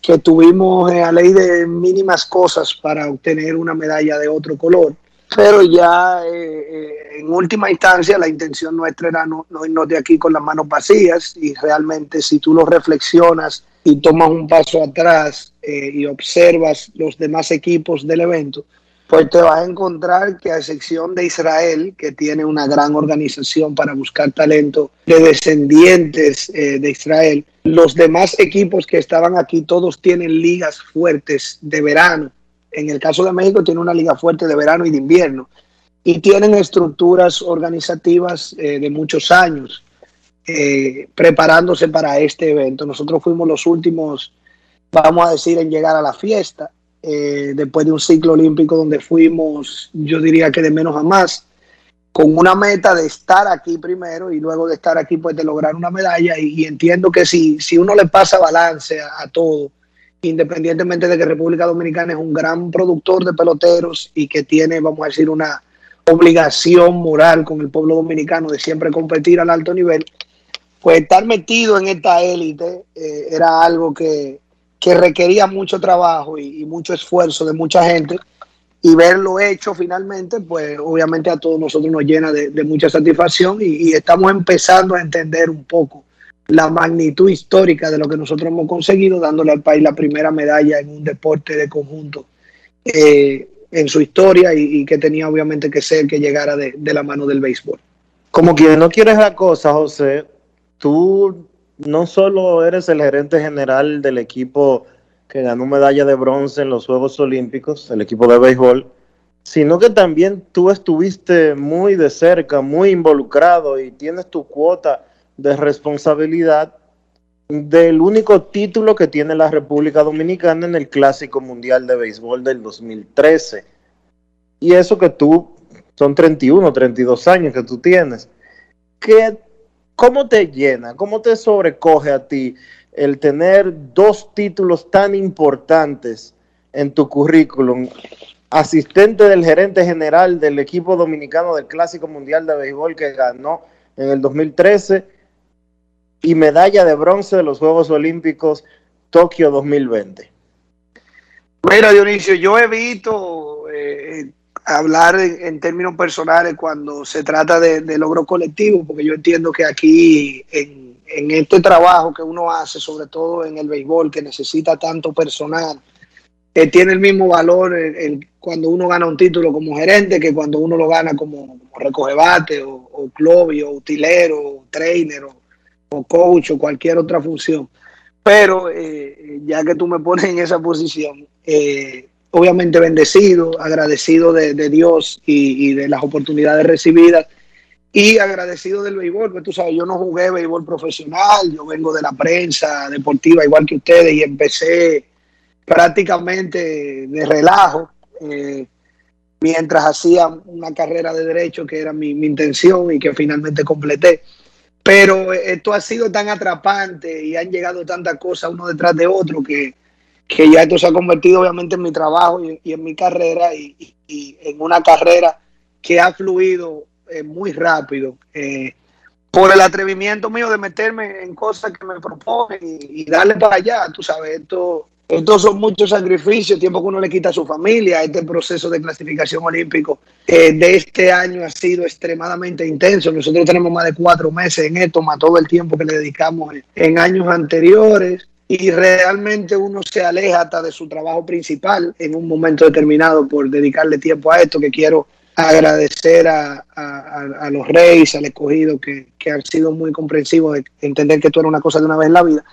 que tuvimos a ley de mínimas cosas para obtener una medalla de otro color pero ya eh, eh, en última instancia la intención nuestra era no, irnos de aquí con las manos vacías y realmente si tú lo reflexionas y tomas un paso atrás eh, y observas los demás equipos del evento, pues te vas a encontrar que a excepción de Israel, que tiene una gran organización para buscar talento de descendientes de Israel, los demás equipos que estaban aquí todos tienen ligas fuertes de verano en el caso de México tiene una liga fuerte de verano y de invierno y tienen estructuras organizativas eh, de muchos años eh, preparándose para este evento. Nosotros fuimos los últimos, vamos a decir, en llegar a la fiesta, eh, después de un ciclo olímpico donde fuimos, yo diría que de menos a más, con una meta de estar aquí primero y luego de estar aquí, pues de lograr una medalla. Y, entiendo que si, si uno le pasa balance a todo, independientemente de que República Dominicana es un gran productor de peloteros y que tiene, vamos a decir, una obligación moral con el pueblo dominicano de siempre competir al alto nivel, pues estar metido en esta élite eh, era algo que, requería mucho trabajo y, mucho esfuerzo de mucha gente. Y verlo hecho finalmente, pues obviamente a todos nosotros nos llena de, mucha satisfacción y, estamos empezando a entender un poco la magnitud histórica de lo que nosotros hemos conseguido, dándole al país la primera medalla en un deporte de conjunto eh, en su historia y, que tenía obviamente que ser que llegara de, la mano del béisbol. Como quien no quieres la cosa, José, tú no solo eres el gerente general del equipo que ganó medalla de bronce en los Juegos Olímpicos, el equipo de béisbol, sino que también tú estuviste muy de cerca, muy involucrado y tienes tu cuota de responsabilidad del único título que tiene la República Dominicana en el Clásico Mundial de Béisbol del 2013. Y eso que tú, son 31, 32 años que tú tienes. ¿Qué, ¿Cómo te llena? ¿Cómo te sobrecoge a ti el tener dos títulos tan importantes en tu currículum, asistente del gerente general del equipo dominicano del Clásico Mundial de Béisbol que ganó en el 2013 y medalla de bronce de los Juegos Olímpicos Tokio 2020. Mira, Dionisio, yo evito eh, hablar en, términos personales cuando se trata de, de logro colectivo, porque yo entiendo que aquí en, este trabajo que uno hace, sobre todo en el béisbol, que necesita tanto personal, eh, tiene el mismo valor el, cuando uno gana un título como gerente que cuando uno lo gana como, como recoge bate o, o club o utilero o trainer o, o, coach o cualquier otra función. Pero eh, ya que tú me pones en esa posición, eh, obviamente bendecido, agradecido de, Dios y, de las oportunidades recibidas y agradecido del béisbol, porque tú sabes, yo no jugué béisbol profesional, yo vengo de la prensa deportiva igual que ustedes y empecé prácticamente de relajo, eh, mientras hacía una carrera de derecho que era mi, mi, intención y que finalmente completé. Pero esto ha sido tan atrapante y han llegado tantas cosas uno detrás de otro que, que ya esto se ha convertido obviamente en mi trabajo y, y en mi carrera y, y, y, en una carrera que ha fluido eh, muy rápido. Eh, por el atrevimiento mío de meterme en cosas que me proponen y, darle para allá, tú sabes, esto estos son muchos sacrificios, tiempo que uno le quita a su familia. Este proceso de clasificación olímpico eh, de este año ha sido extremadamente intenso. Nosotros tenemos más de cuatro meses en esto, más todo el tiempo que le dedicamos en, años anteriores. Y realmente uno se aleja hasta de su trabajo principal en un momento determinado por dedicarle tiempo a esto, que quiero agradecer a, a, a los reyes, al escogido, que, que han sido muy comprensivos de entender que esto era una cosa de una vez en la vida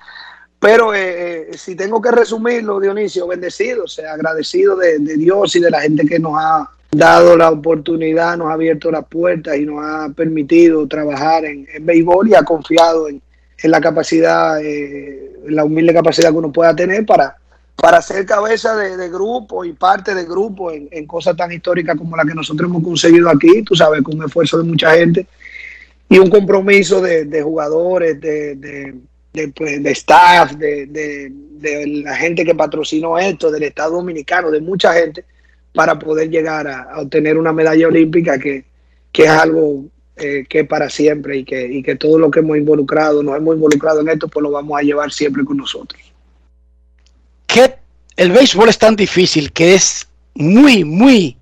pero eh, eh, si tengo que resumirlo, Dionisio, bendecido, o sea, agradecido de, Dios y de la gente que nos ha dado la oportunidad, nos ha abierto las puertas y nos ha permitido trabajar en, en béisbol y ha confiado en, la capacidad, eh, en la humilde capacidad que uno pueda tener para, para ser cabeza de, grupo y parte de grupo en, cosas tan históricas como la que nosotros hemos conseguido aquí, tú sabes, con un esfuerzo de mucha gente y un compromiso de jugadores, de de, pues, de staff, de, de, la gente que patrocinó esto, del Estado Dominicano, de mucha gente, para poder llegar a, obtener una medalla olímpica que, que es algo eh, que para siempre y que, y que todo lo que hemos involucrado, nos hemos involucrado en esto, pues lo vamos a llevar siempre con nosotros. Que el béisbol es tan difícil que es muy, muy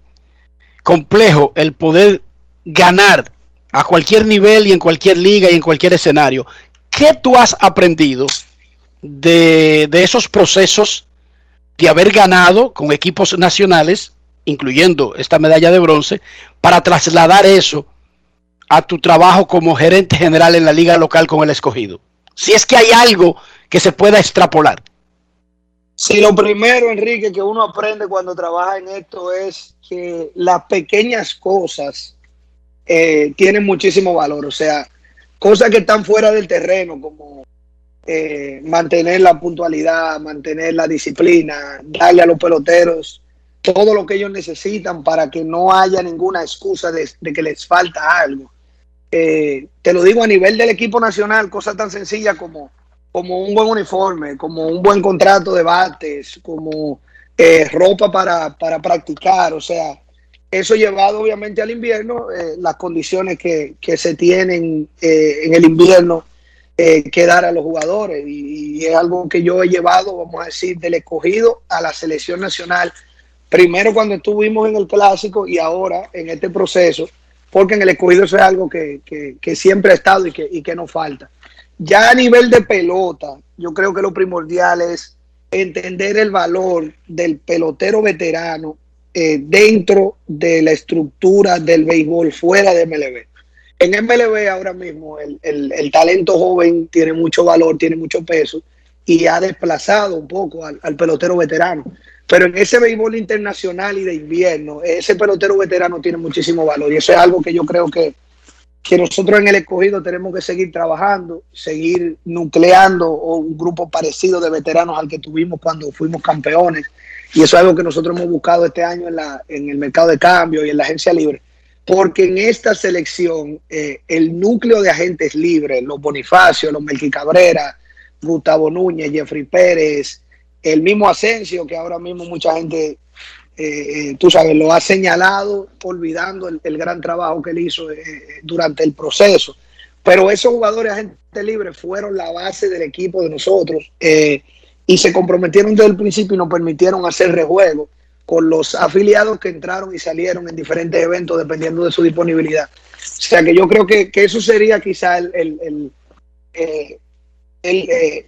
complejo el poder ganar a cualquier nivel y en cualquier liga y en cualquier escenario. ¿Qué tú has aprendido de, esos procesos de haber ganado con equipos nacionales, incluyendo esta medalla de bronce, para trasladar eso a tu trabajo como gerente general en la liga local con el escogido? Si es que hay algo que se pueda extrapolar. Sí, lo primero, Enrique, que uno aprende cuando trabaja en esto es que las pequeñas cosas eh, tienen muchísimo valor. O sea, cosas que están fuera del terreno, como eh, mantener la puntualidad, mantener la disciplina, darle a los peloteros todo lo que ellos necesitan para que no haya ninguna excusa de, que les falta algo. Eh, te lo digo a nivel del equipo nacional, cosas tan sencillas como, como un buen uniforme, como un buen contrato de bates, como eh, ropa para, para practicar, o sea, eso llevado obviamente al invierno, eh, las condiciones que, que se tienen eh, en el invierno eh, que dar a los jugadores. Y, es algo que yo he llevado, vamos a decir, del escogido a la selección nacional. Primero cuando estuvimos en el clásico y ahora en este proceso, porque en el escogido eso es algo que, que, que siempre ha estado y que, y que nos falta. Ya a nivel de pelota, yo creo que lo primordial es entender el valor del pelotero veterano eh, dentro de la estructura del béisbol fuera de MLB. En MLB ahora mismo el, el, el, talento joven tiene mucho valor, tiene mucho peso y ha desplazado un poco al, al, pelotero veterano. Pero en ese béisbol internacional y de invierno, ese pelotero veterano tiene muchísimo valor y eso es algo que yo creo que, que nosotros en el escogido tenemos que seguir trabajando, seguir nucleando un grupo parecido de veteranos al que tuvimos cuando fuimos campeones y eso es algo que nosotros hemos buscado este año en, la, en el mercado de cambio y en la agencia libre, porque en esta selección eh, el núcleo de agentes libres, los Bonifacio, los Melqui Cabrera, Gustavo Núñez, Jeffrey Pérez, el mismo Asensio, que ahora mismo mucha gente, eh, eh, tú sabes, lo ha señalado, olvidando el, el gran trabajo que él hizo durante el proceso. Pero esos jugadores agentes libres fueron la base del equipo de nosotros y se comprometieron desde el principio y nos permitieron hacer rejuego con los afiliados que entraron y salieron en diferentes eventos dependiendo de su disponibilidad. O sea que yo creo que, que eso sería quizá el, el, el, eh, eh,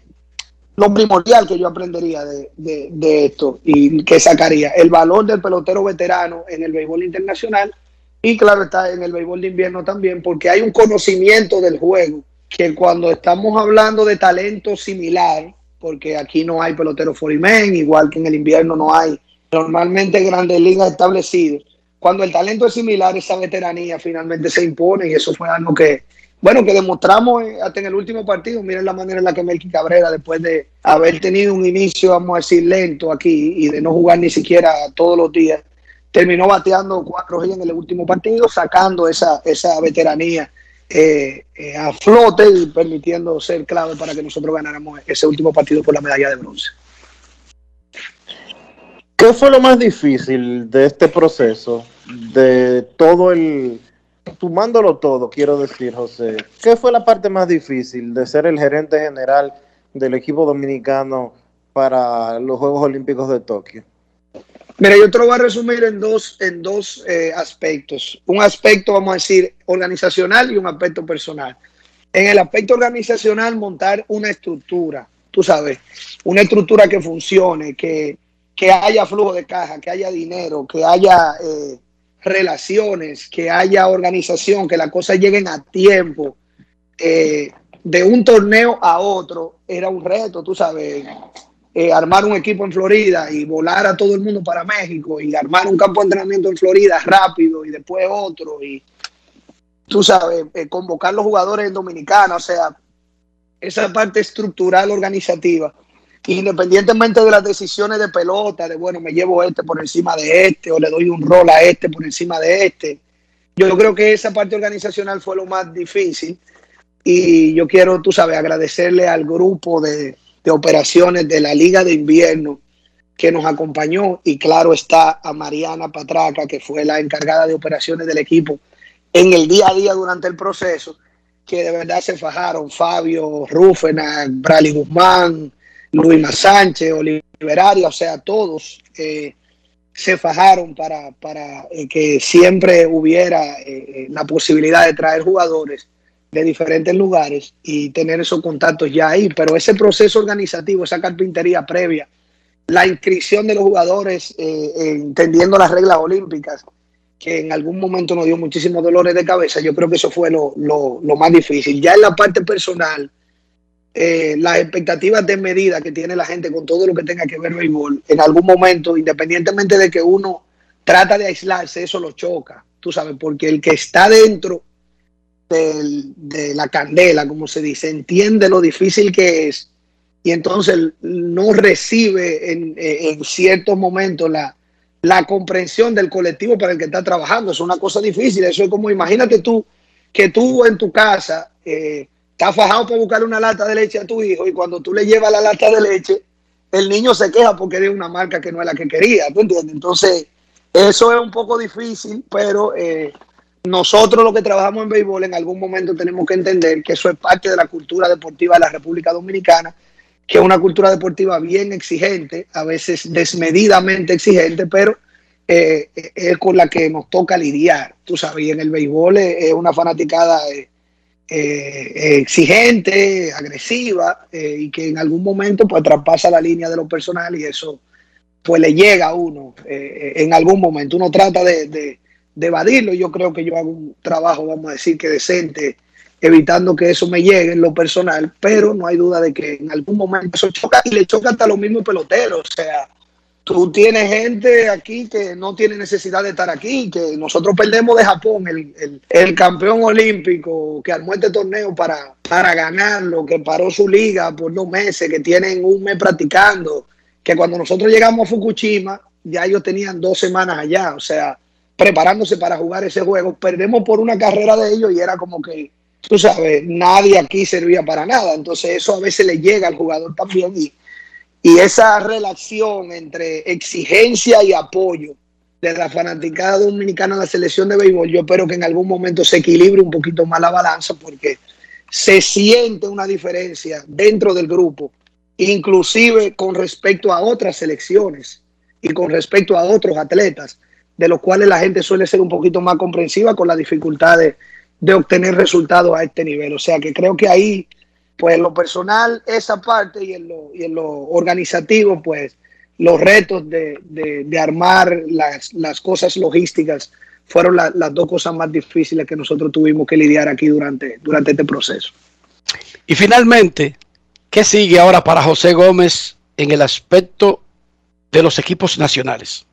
lo primordial que yo aprendería de, de- de esto y que sacaría el valor del pelotero veterano en el béisbol internacional y claro está en el béisbol de invierno también porque hay un conocimiento del juego que cuando estamos hablando de talento similar porque aquí no hay pelotero foreman igual que en el invierno no hay normalmente grandes ligas establecidos cuando el talento es similar esa veteranía finalmente se impone y eso fue algo que bueno, que demostramos eh, hasta en el último partido. Miren la manera en la que Melky Cabrera, después de haber tenido un inicio, vamos a decir, lento aquí y de no jugar ni siquiera todos los días, terminó bateando cuatro G en el último partido, sacando esa, esa veteranía eh, eh, a flote y permitiendo ser clave para que nosotros ganáramos ese último partido por la medalla de bronce. ¿Qué fue lo más difícil de este proceso? De todo el... Sumándolo todo, quiero decir, José. ¿Qué fue la parte más difícil de ser el gerente general del equipo dominicano para los Juegos Olímpicos de Tokio? Mira, yo te lo voy a resumir en dos, en dos eh, aspectos. Un aspecto, vamos a decir, organizacional y un aspecto personal. En el aspecto organizacional, montar una estructura, tú sabes, una estructura que funcione, que, que haya flujo de caja, que haya dinero, que haya eh, relaciones, que haya organización, que las cosas lleguen a tiempo. Eh, de un torneo a otro era un reto, tú sabes, eh, armar un equipo en Florida y volar a todo el mundo para México y armar un campo de entrenamiento en Florida rápido y después otro y tú sabes, eh, convocar los jugadores en Dominicana, o sea, esa parte estructural organizativa, independientemente de las decisiones de pelota, de bueno, me llevo este por encima de este o le doy un rol a este por encima de este. Yo creo que esa parte organizacional fue lo más difícil y yo quiero, tú sabes, agradecerle al grupo de, de operaciones de la Liga de Invierno que nos acompañó. Y claro está a Mariana Patraca, que fue la encargada de operaciones del equipo en el día a día durante el proceso, que de verdad se fajaron. Fabio, Rúfena, Brali Guzmán, Luis Sánchez, Oliver Arias, o sea, todos eh, se fajaron para, para eh, que siempre hubiera eh, la posibilidad de traer jugadores de diferentes lugares y tener esos contactos ya ahí. Pero ese proceso organizativo, esa carpintería previa, la inscripción de los jugadores, eh, entendiendo las reglas olímpicas, que en algún momento nos dio muchísimos dolores de cabeza, yo creo que eso fue lo, lo, más difícil. Ya en la parte personal, eh, las expectativas de medida que tiene la gente con todo lo que tenga que ver béisbol, en algún momento, independientemente de que uno trata de aislarse, eso lo choca, tú sabes, porque el que está dentro de la candela, como se dice, entiende lo difícil que es y entonces no recibe en, en ciertos momentos la, la comprensión del colectivo para el que está trabajando. Es una cosa difícil. Eso es como, imagínate tú que tú en tu casa eh, estás fajado para buscar una lata de leche a tu hijo y cuando tú le llevas la lata de leche, el niño se queja porque es una marca que no es la que quería. ¿Tú entiendes? Entonces, eso es un poco difícil, pero eh, nosotros los que trabajamos en béisbol en algún momento tenemos que entender que eso es parte de la cultura deportiva de la República Dominicana, que es una cultura deportiva bien exigente, a veces desmedidamente exigente, pero eh, es con la que nos toca lidiar. Tú sabes, en el béisbol es, una fanaticada eh, eh, exigente, agresiva, eh, y que en algún momento pues traspasa la línea de lo personal y eso pues le llega a uno eh, en algún momento. Uno trata de, de evadirlo. Yo creo que yo hago un trabajo, vamos a decir que decente, evitando que eso me llegue en lo personal, pero no hay duda de que en algún momento eso choca y le choca hasta los mismos peloteros. O sea, tú tienes gente aquí que no tiene necesidad de estar aquí, que nosotros perdemos de Japón, el, el, el campeón olímpico que armó este torneo para, para ganarlo, que paró su liga por dos meses, que tienen un mes practicando, que cuando nosotros llegamos a Fukushima, ya ellos tenían dos semanas allá, o sea, preparándose para jugar ese juego. Perdemos por una carrera de ellos y era como que, tú sabes, nadie aquí servía para nada. Entonces eso a veces le llega al jugador también y, Y esa relación entre exigencia y apoyo de la fanaticada dominicana de la selección de béisbol, yo espero que en algún momento se equilibre un poquito más la balanza porque se siente una diferencia dentro del grupo, inclusive con respecto a otras selecciones y con respecto a otros atletas, de los cuales la gente suele ser un poquito más comprensiva con la dificultad de, obtener resultados a este nivel. O sea que creo que ahí pues en lo personal esa parte y en lo, y en lo organizativo, pues los retos de, de, armar las, las, cosas logísticas fueron la, las dos cosas más difíciles que nosotros tuvimos que lidiar aquí durante, durante este proceso. Y finalmente, ¿qué sigue ahora para José Gómez en el aspecto de los equipos nacionales?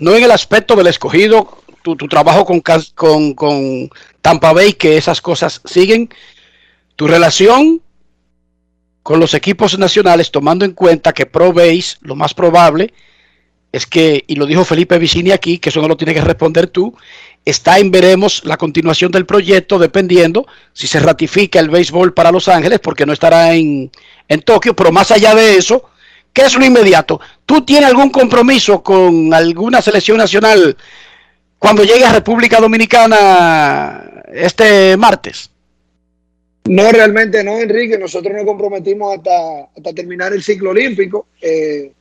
No en el aspecto del escogido, tu, tu trabajo con, con, con Tampa Bay, que esas cosas siguen, tu relación con los equipos nacionales, tomando en cuenta que Pro Base, lo más probable es que, y lo dijo Felipe Vicini aquí, que eso no lo tienes que responder tú, está en veremos la continuación del proyecto, dependiendo si se ratifica el béisbol para Los Ángeles, porque no estará en, en Tokio, pero más allá de eso, ¿qué es lo inmediato? ¿Tú tienes algún compromiso con alguna selección nacional cuando llegue a República Dominicana este martes? No, realmente no, Enrique. Nosotros nos comprometimos hasta, terminar el ciclo olímpico. Eh,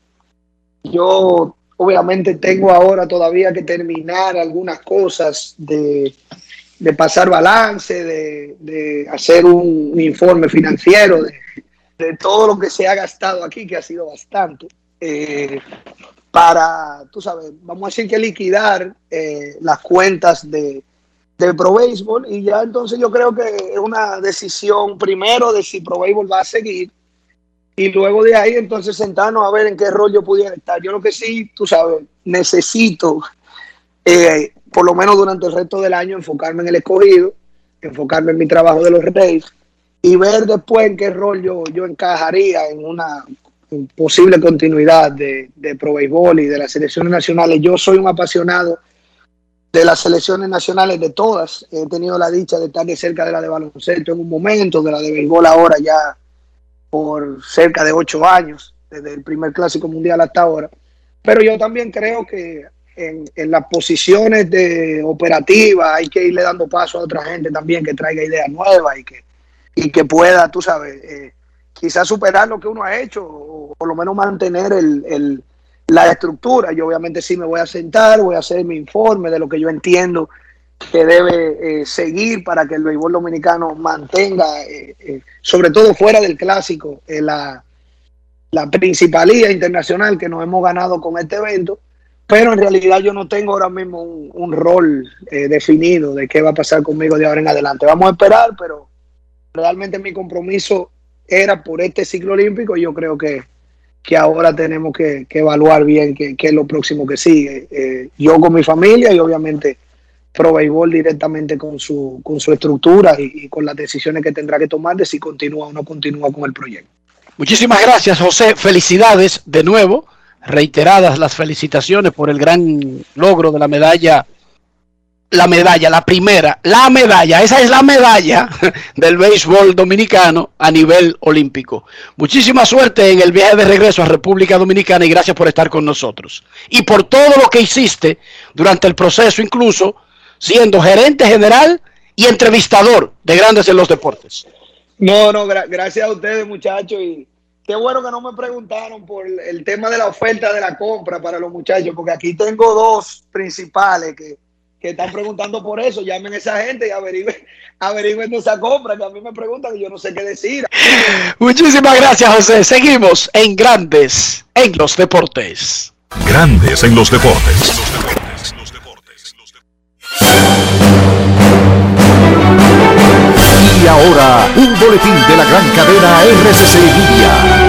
yo obviamente tengo ahora todavía que terminar algunas cosas de, pasar balance, de, de hacer un, un, informe financiero, de, de, todo lo que se ha gastado aquí, que ha sido bastante, eh, para, tú sabes, vamos a decir que liquidar eh, las cuentas de, de Pro Baseball y ya entonces yo creo que es una decisión primero de si Pro Baseball va a seguir y luego de ahí entonces sentarnos a ver en qué rol yo pudiera estar. Yo lo que sí, tú sabes, necesito eh, por lo menos durante el resto del año enfocarme en el escogido, enfocarme en mi trabajo de los Reyes y ver después en qué rol yo, yo encajaría en una posible continuidad de, de Pro Baseball y de las selecciones nacionales. Yo soy un apasionado de las selecciones nacionales de todas. He tenido la dicha de estar de cerca de la de baloncesto en un momento, de la de béisbol ahora ya por cerca de ocho años, desde el primer clásico mundial hasta ahora. Pero yo también creo que en, en las posiciones de operativa hay que irle dando paso a otra gente también que traiga ideas nuevas y que, y que pueda, tú sabes, eh, quizás superar lo que uno ha hecho o por lo menos mantener el, el la estructura. Yo obviamente sí me voy a sentar, voy a hacer mi informe de lo que yo entiendo que debe eh, seguir para que el béisbol dominicano mantenga, eh, eh, sobre todo fuera del clásico, eh, la, la principalía internacional que nos hemos ganado con este evento. Pero en realidad yo no tengo ahora mismo un, un rol definido de qué va a pasar conmigo de ahora en adelante. Vamos a esperar, pero realmente mi compromiso era por este ciclo olímpico y yo creo que, que ahora tenemos que, que evaluar bien qué, es lo próximo que sigue. Eh, yo con mi familia y obviamente Pro Béisbol directamente con su, con su estructura y, y, con las decisiones que tendrá que tomar de si continúa o no continúa con el proyecto. Muchísimas gracias, José. Felicidades de nuevo. Reiteradas las felicitaciones por el gran logro de la medalla la medalla, la primera, la medalla, esa es la medalla del béisbol dominicano a nivel olímpico. Muchísima suerte en el viaje de regreso a República Dominicana y gracias por estar con nosotros. Y por todo lo que hiciste durante el proceso, incluso siendo gerente general y entrevistador de Grandes en los Deportes. No, no, gra gracias a ustedes muchachos y qué bueno que no me preguntaron por el tema de la oferta de la compra para los muchachos, porque aquí tengo dos principales que que están preguntando por eso, llamen a esa gente y averigüen, averigüen esa compra, que a mí me preguntan y yo no sé qué decir. Muchísimas gracias, José. Seguimos en Grandes en los Deportes. Grandes en los Deportes. Los deportes, los deportes. Y ahora, un boletín de la gran cadena RCC Libia.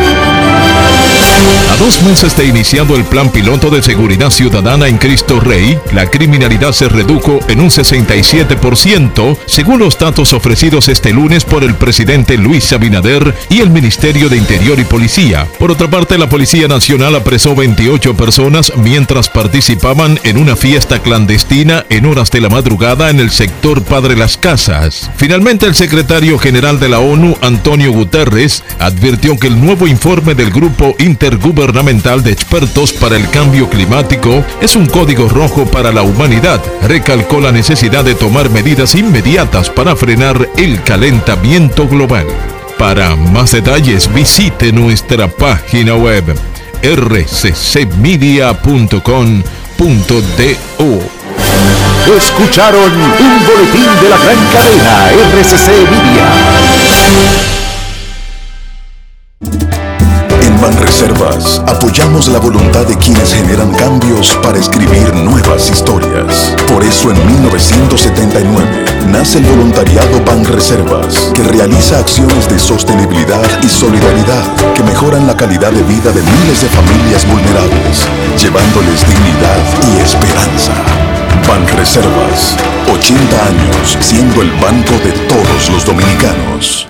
A dos meses de iniciado el plan piloto de seguridad ciudadana en Cristo Rey, la criminalidad se redujo en un 67%, según los datos ofrecidos este lunes por el presidente Luis Abinader y el Ministerio de Interior y Policía. Por otra parte, la Policía Nacional apresó 28 personas mientras participaban en una fiesta clandestina en horas de la madrugada en el sector Padre Las Casas. Finalmente, el secretario general de la ONU, Antonio Guterres, advirtió que el nuevo informe del Grupo Inter Intergubernamental de Expertos para el Cambio Climático es un código rojo para la humanidad. Recalcó la necesidad de tomar medidas inmediatas para frenar el calentamiento global. Para más detalles visite nuestra página web rccmedia.com.do. Escucharon un boletín de la gran cadena RCC Media. Apoyamos la voluntad de quienes generan cambios para escribir nuevas historias. Por eso en 1979 nace el voluntariado Banreservas, que realiza acciones de sostenibilidad y solidaridad que mejoran la calidad de vida de miles de familias vulnerables, llevándoles dignidad y esperanza. Banreservas, 80 años siendo el banco de todos los dominicanos.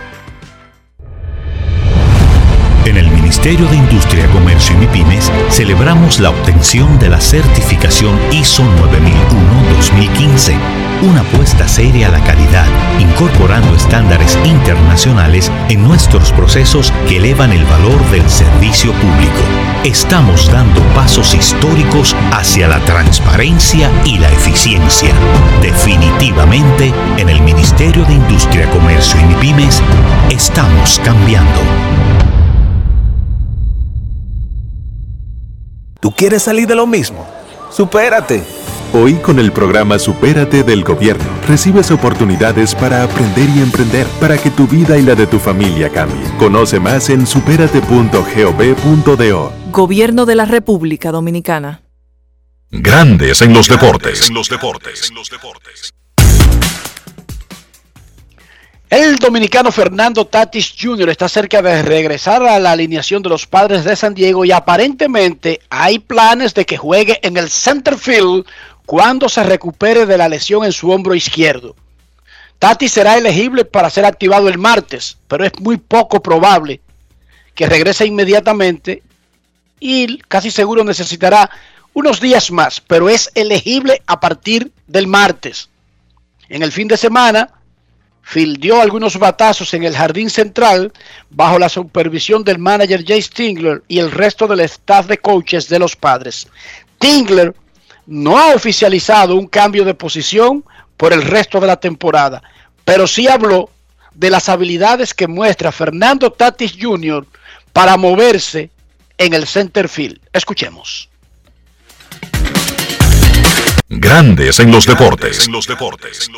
Ministerio de Industria, Comercio y MIPIMES celebramos la obtención de la certificación ISO 9001-2015, una apuesta seria a la calidad, incorporando estándares internacionales en nuestros procesos que elevan el valor del servicio público. Estamos dando pasos históricos hacia la transparencia y la eficiencia. Definitivamente, en el Ministerio de Industria, Comercio y MIPIMES estamos cambiando. ¿Tú quieres salir de lo mismo? ¡Supérate! Hoy con el programa Supérate del Gobierno recibes oportunidades para aprender y emprender para que tu vida y la de tu familia cambie. Conoce más en superate.gov.do. Gobierno de la República Dominicana. Grandes en los deportes. En los deportes. El dominicano Fernando Tatis Jr. está cerca de regresar a la alineación de los padres de San Diego y aparentemente hay planes de que juegue en el center field cuando se recupere de la lesión en su hombro izquierdo. Tatis será elegible para ser activado el martes, pero es muy poco probable que regrese inmediatamente y casi seguro necesitará unos días más, pero es elegible a partir del martes. En el fin de semana, fildió algunos batazos en el jardín central bajo la supervisión del manager Jay Stingler y el resto del staff de coaches de los padres. Stingler no ha oficializado un cambio de posición por el resto de la temporada, pero sí habló de las habilidades que muestra Fernando Tatis Jr. para moverse en el center field. Escuchemos. Grandes en los deportes. En los deportes.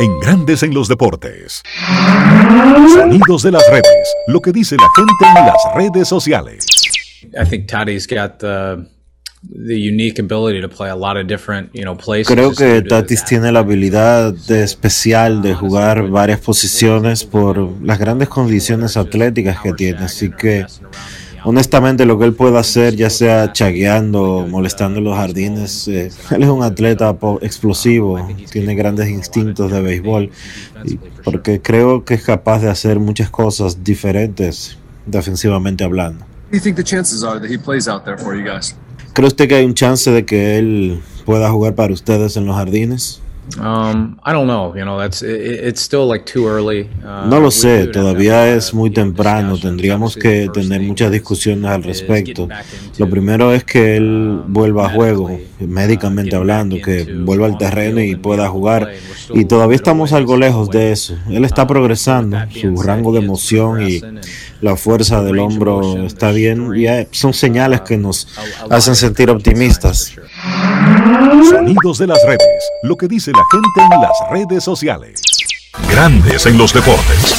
En Grandes en los deportes. Sonidos de las redes. Lo que dice la gente en las redes sociales. I think Tati's got the the unique ability to play a lot of different, you know, places. Creo que Tatis tiene la habilidad de especial de jugar varias posiciones por las grandes condiciones atléticas que tiene, así que honestamente lo que él puede hacer, ya sea chagueando, molestando en los jardines, eh, él es un atleta explosivo, tiene grandes instintos de béisbol, y porque creo que es capaz de hacer muchas cosas diferentes defensivamente hablando. do you think the chances are that he plays out there for you guys? ¿Cree usted que hay un chance de que él pueda jugar para ustedes en los jardines? Um, I don't know. You know, that's it, it's still like too early. Uh, No lo sé, todavía es muy temprano, tendríamos que tener muchas discusiones al respecto. Lo primero es que él vuelva a juego, médicamente hablando, que vuelva al terreno y pueda jugar. Y todavía estamos algo lejos de eso. Él está progresando, su rango de emoción y la fuerza del hombro está bien son señales que nos hacen sentir optimistas. Sonidos de las redes. Lo que dice la gente en las redes sociales. Grandes en los deportes.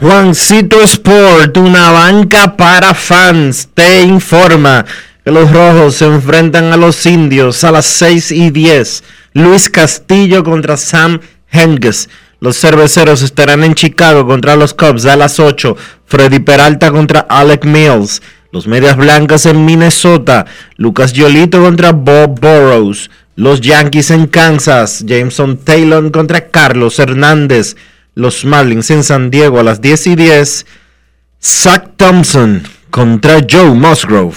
Juancito Sport, una banca para fans, te informa que los rojos se enfrentan a los indios a las 6 y 10. Luis Castillo contra Sam Henges. Los cerveceros estarán en Chicago contra los Cubs a las 8. Freddy Peralta contra Alec Mills. Los Medias Blancas en Minnesota. Lucas Yolito contra Bob Burrows. Los Yankees en Kansas. Jameson Taylor contra Carlos Hernández. Los Marlins en San Diego a las 10 y 10. Zach Thompson contra Joe Musgrove.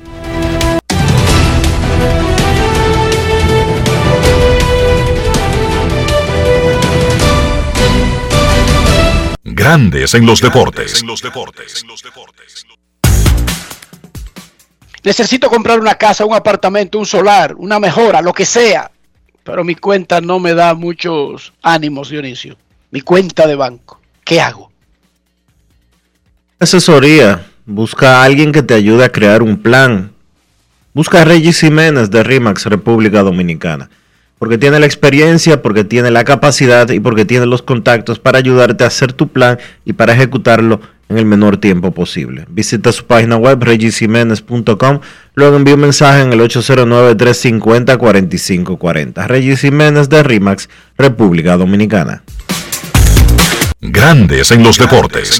Grandes en los deportes. Necesito comprar una casa, un apartamento, un solar, una mejora, lo que sea. Pero mi cuenta no me da muchos ánimos, Dionisio. Mi cuenta de banco. ¿Qué hago? Asesoría. Busca a alguien que te ayude a crear un plan. Busca a Regis Jiménez de RIMAX, República Dominicana porque tiene la experiencia, porque tiene la capacidad y porque tiene los contactos para ayudarte a hacer tu plan y para ejecutarlo en el menor tiempo posible. Visita su página web regisiménez.com, luego envía un mensaje en el 809-350-4540. Regis Jiménez de RIMAX, República Dominicana. Grandes en los deportes.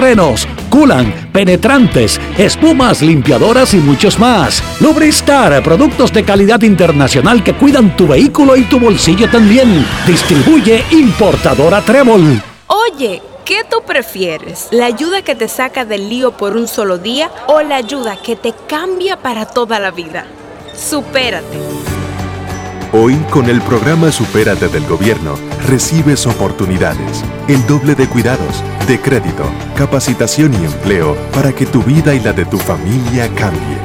frenos, culan, penetrantes, espumas, limpiadoras y muchos más. Lubristar, productos de calidad internacional que cuidan tu vehículo y tu bolsillo también. Distribuye importadora Trébol. Oye, ¿qué tú prefieres? ¿La ayuda que te saca del lío por un solo día o la ayuda que te cambia para toda la vida? Supérate. Hoy, con el programa Supérate del Gobierno, recibes oportunidades, el doble de cuidados, de crédito, capacitación y empleo para que tu vida y la de tu familia cambie.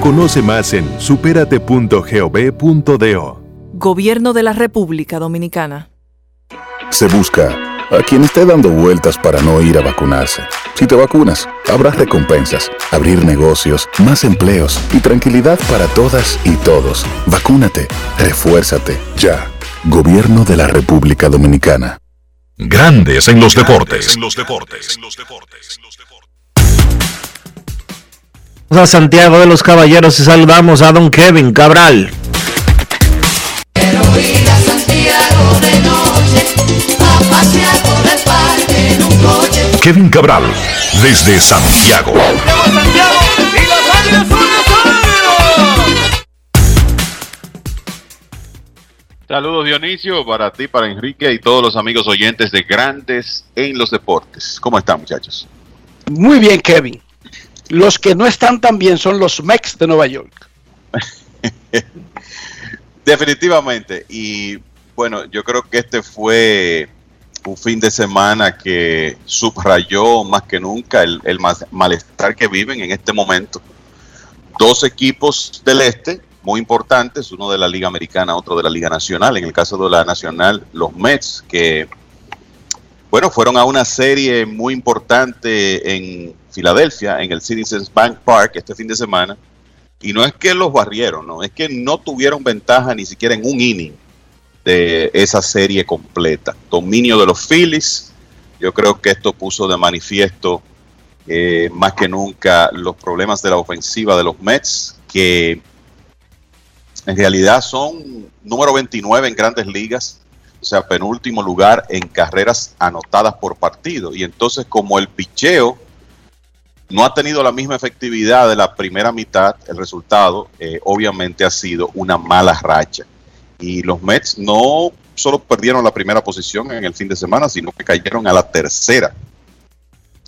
Conoce más en superate.gov.do. Gobierno de la República Dominicana. Se busca a quien esté dando vueltas para no ir a vacunarse. Si te vacunas, habrá recompensas, abrir negocios, más empleos y tranquilidad para todas y todos. Vacúnate, refuérzate, ya. Gobierno de la República Dominicana. Grandes en los deportes. Vamos a Santiago de los Caballeros y saludamos a don Kevin Cabral. Kevin Cabral, desde Santiago. Saludos Dionisio, para ti, para Enrique y todos los amigos oyentes de Grandes en los Deportes. ¿Cómo están muchachos? Muy bien, Kevin. Los que no están tan bien son los Mex de Nueva York. Definitivamente. Y bueno, yo creo que este fue un fin de semana que subrayó más que nunca el, malestar que viven en este momento. Dos equipos del este muy importantes, uno de la Liga Americana, otro de la Liga Nacional. En el caso de la Nacional, los Mets, que, bueno, fueron a una serie muy importante en Filadelfia, en el Citizens Bank Park este fin de semana. Y no es que los barrieron, no, es que no tuvieron ventaja ni siquiera en un inning. De esa serie completa. Dominio de los Phillies. Yo creo que esto puso de manifiesto eh, más que nunca los problemas de la ofensiva de los Mets, que en realidad son número 29 en grandes ligas, o sea, penúltimo lugar en carreras anotadas por partido. Y entonces como el picheo no ha tenido la misma efectividad de la primera mitad, el resultado eh, obviamente ha sido una mala racha. Y los Mets no solo perdieron la primera posición en el fin de semana, sino que cayeron a la tercera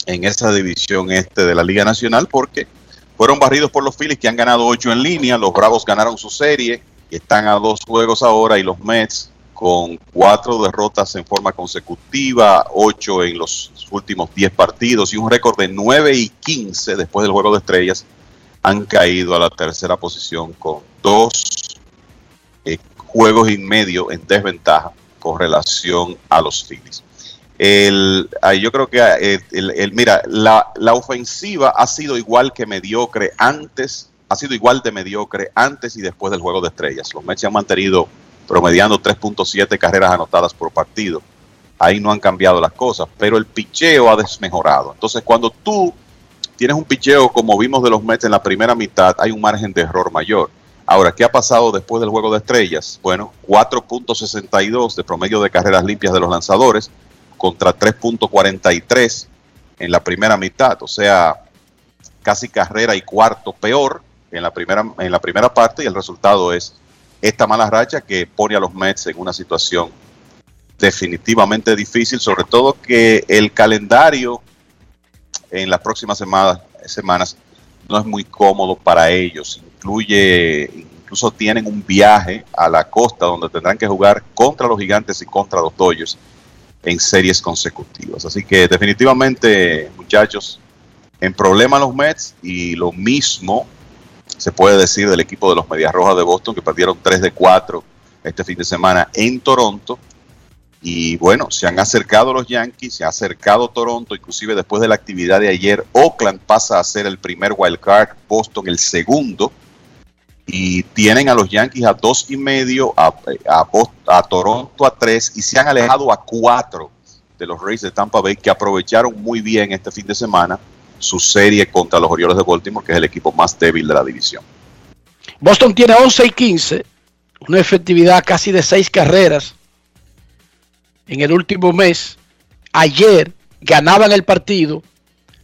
en esa división este de la Liga Nacional porque fueron barridos por los Phillies que han ganado ocho en línea, los Bravos ganaron su serie y están a dos juegos ahora y los Mets con cuatro derrotas en forma consecutiva, ocho en los últimos diez partidos y un récord de nueve y quince después del juego de estrellas, han caído a la tercera posición con dos juegos y medio en desventaja con relación a los Phillies. El, yo creo que eh, el, mira, la, la, ofensiva ha sido igual que mediocre antes, ha sido igual de mediocre antes y después del juego de estrellas. Los Mets se han mantenido promediando 3.7 carreras anotadas por partido. Ahí no han cambiado las cosas, pero el picheo ha desmejorado. Entonces, cuando tú tienes un picheo como vimos de los Mets en la primera mitad, hay un margen de error mayor. Ahora, ¿qué ha pasado después del juego de estrellas? Bueno, 4.62 de promedio de carreras limpias de los lanzadores contra 3.43 en la primera mitad, o sea, casi carrera y cuarto peor en la primera, en la primera parte y el resultado es esta mala racha que pone a los Mets en una situación definitivamente difícil, sobre todo que el calendario en las próximas semanas, semanas no es muy cómodo para ellos. Incluye, incluso tienen un viaje a la costa donde tendrán que jugar contra los gigantes y contra los Dodgers en series consecutivas. Así que definitivamente, muchachos, en problema los Mets y lo mismo se puede decir del equipo de los Medias Rojas de Boston que perdieron 3 de 4 este fin de semana en Toronto. Y bueno, se han acercado los Yankees, se ha acercado Toronto, inclusive después de la actividad de ayer, Oakland pasa a ser el primer wild card, Boston el segundo y tienen a los Yankees a dos y medio, a, a, Toronto a tres y se han alejado a cuatro de los Rays de Tampa Bay que aprovecharon muy bien este fin de semana su serie contra los Orioles de Baltimore, que es el equipo más débil de la división. Boston tiene 11 y 15, una efectividad casi de seis carreras en el último mes. Ayer ganaban el partido,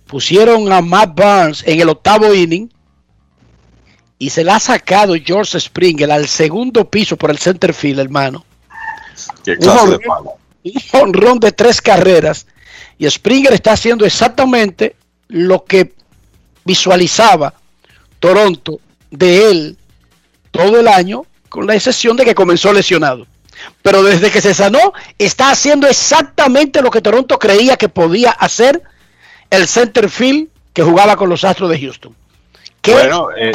pusieron a Matt Barnes en el octavo inning y se la ha sacado George Springer al segundo piso por el center field, hermano. Qué clase de palo. Un honrón de tres carreras. Y Springer está haciendo exactamente lo que visualizaba Toronto de él todo el año, con la excepción de que comenzó lesionado. Pero desde que se sanó, está haciendo exactamente lo que Toronto creía que podía hacer el center field que jugaba con los Astros de Houston. ¿Qué bueno, eh,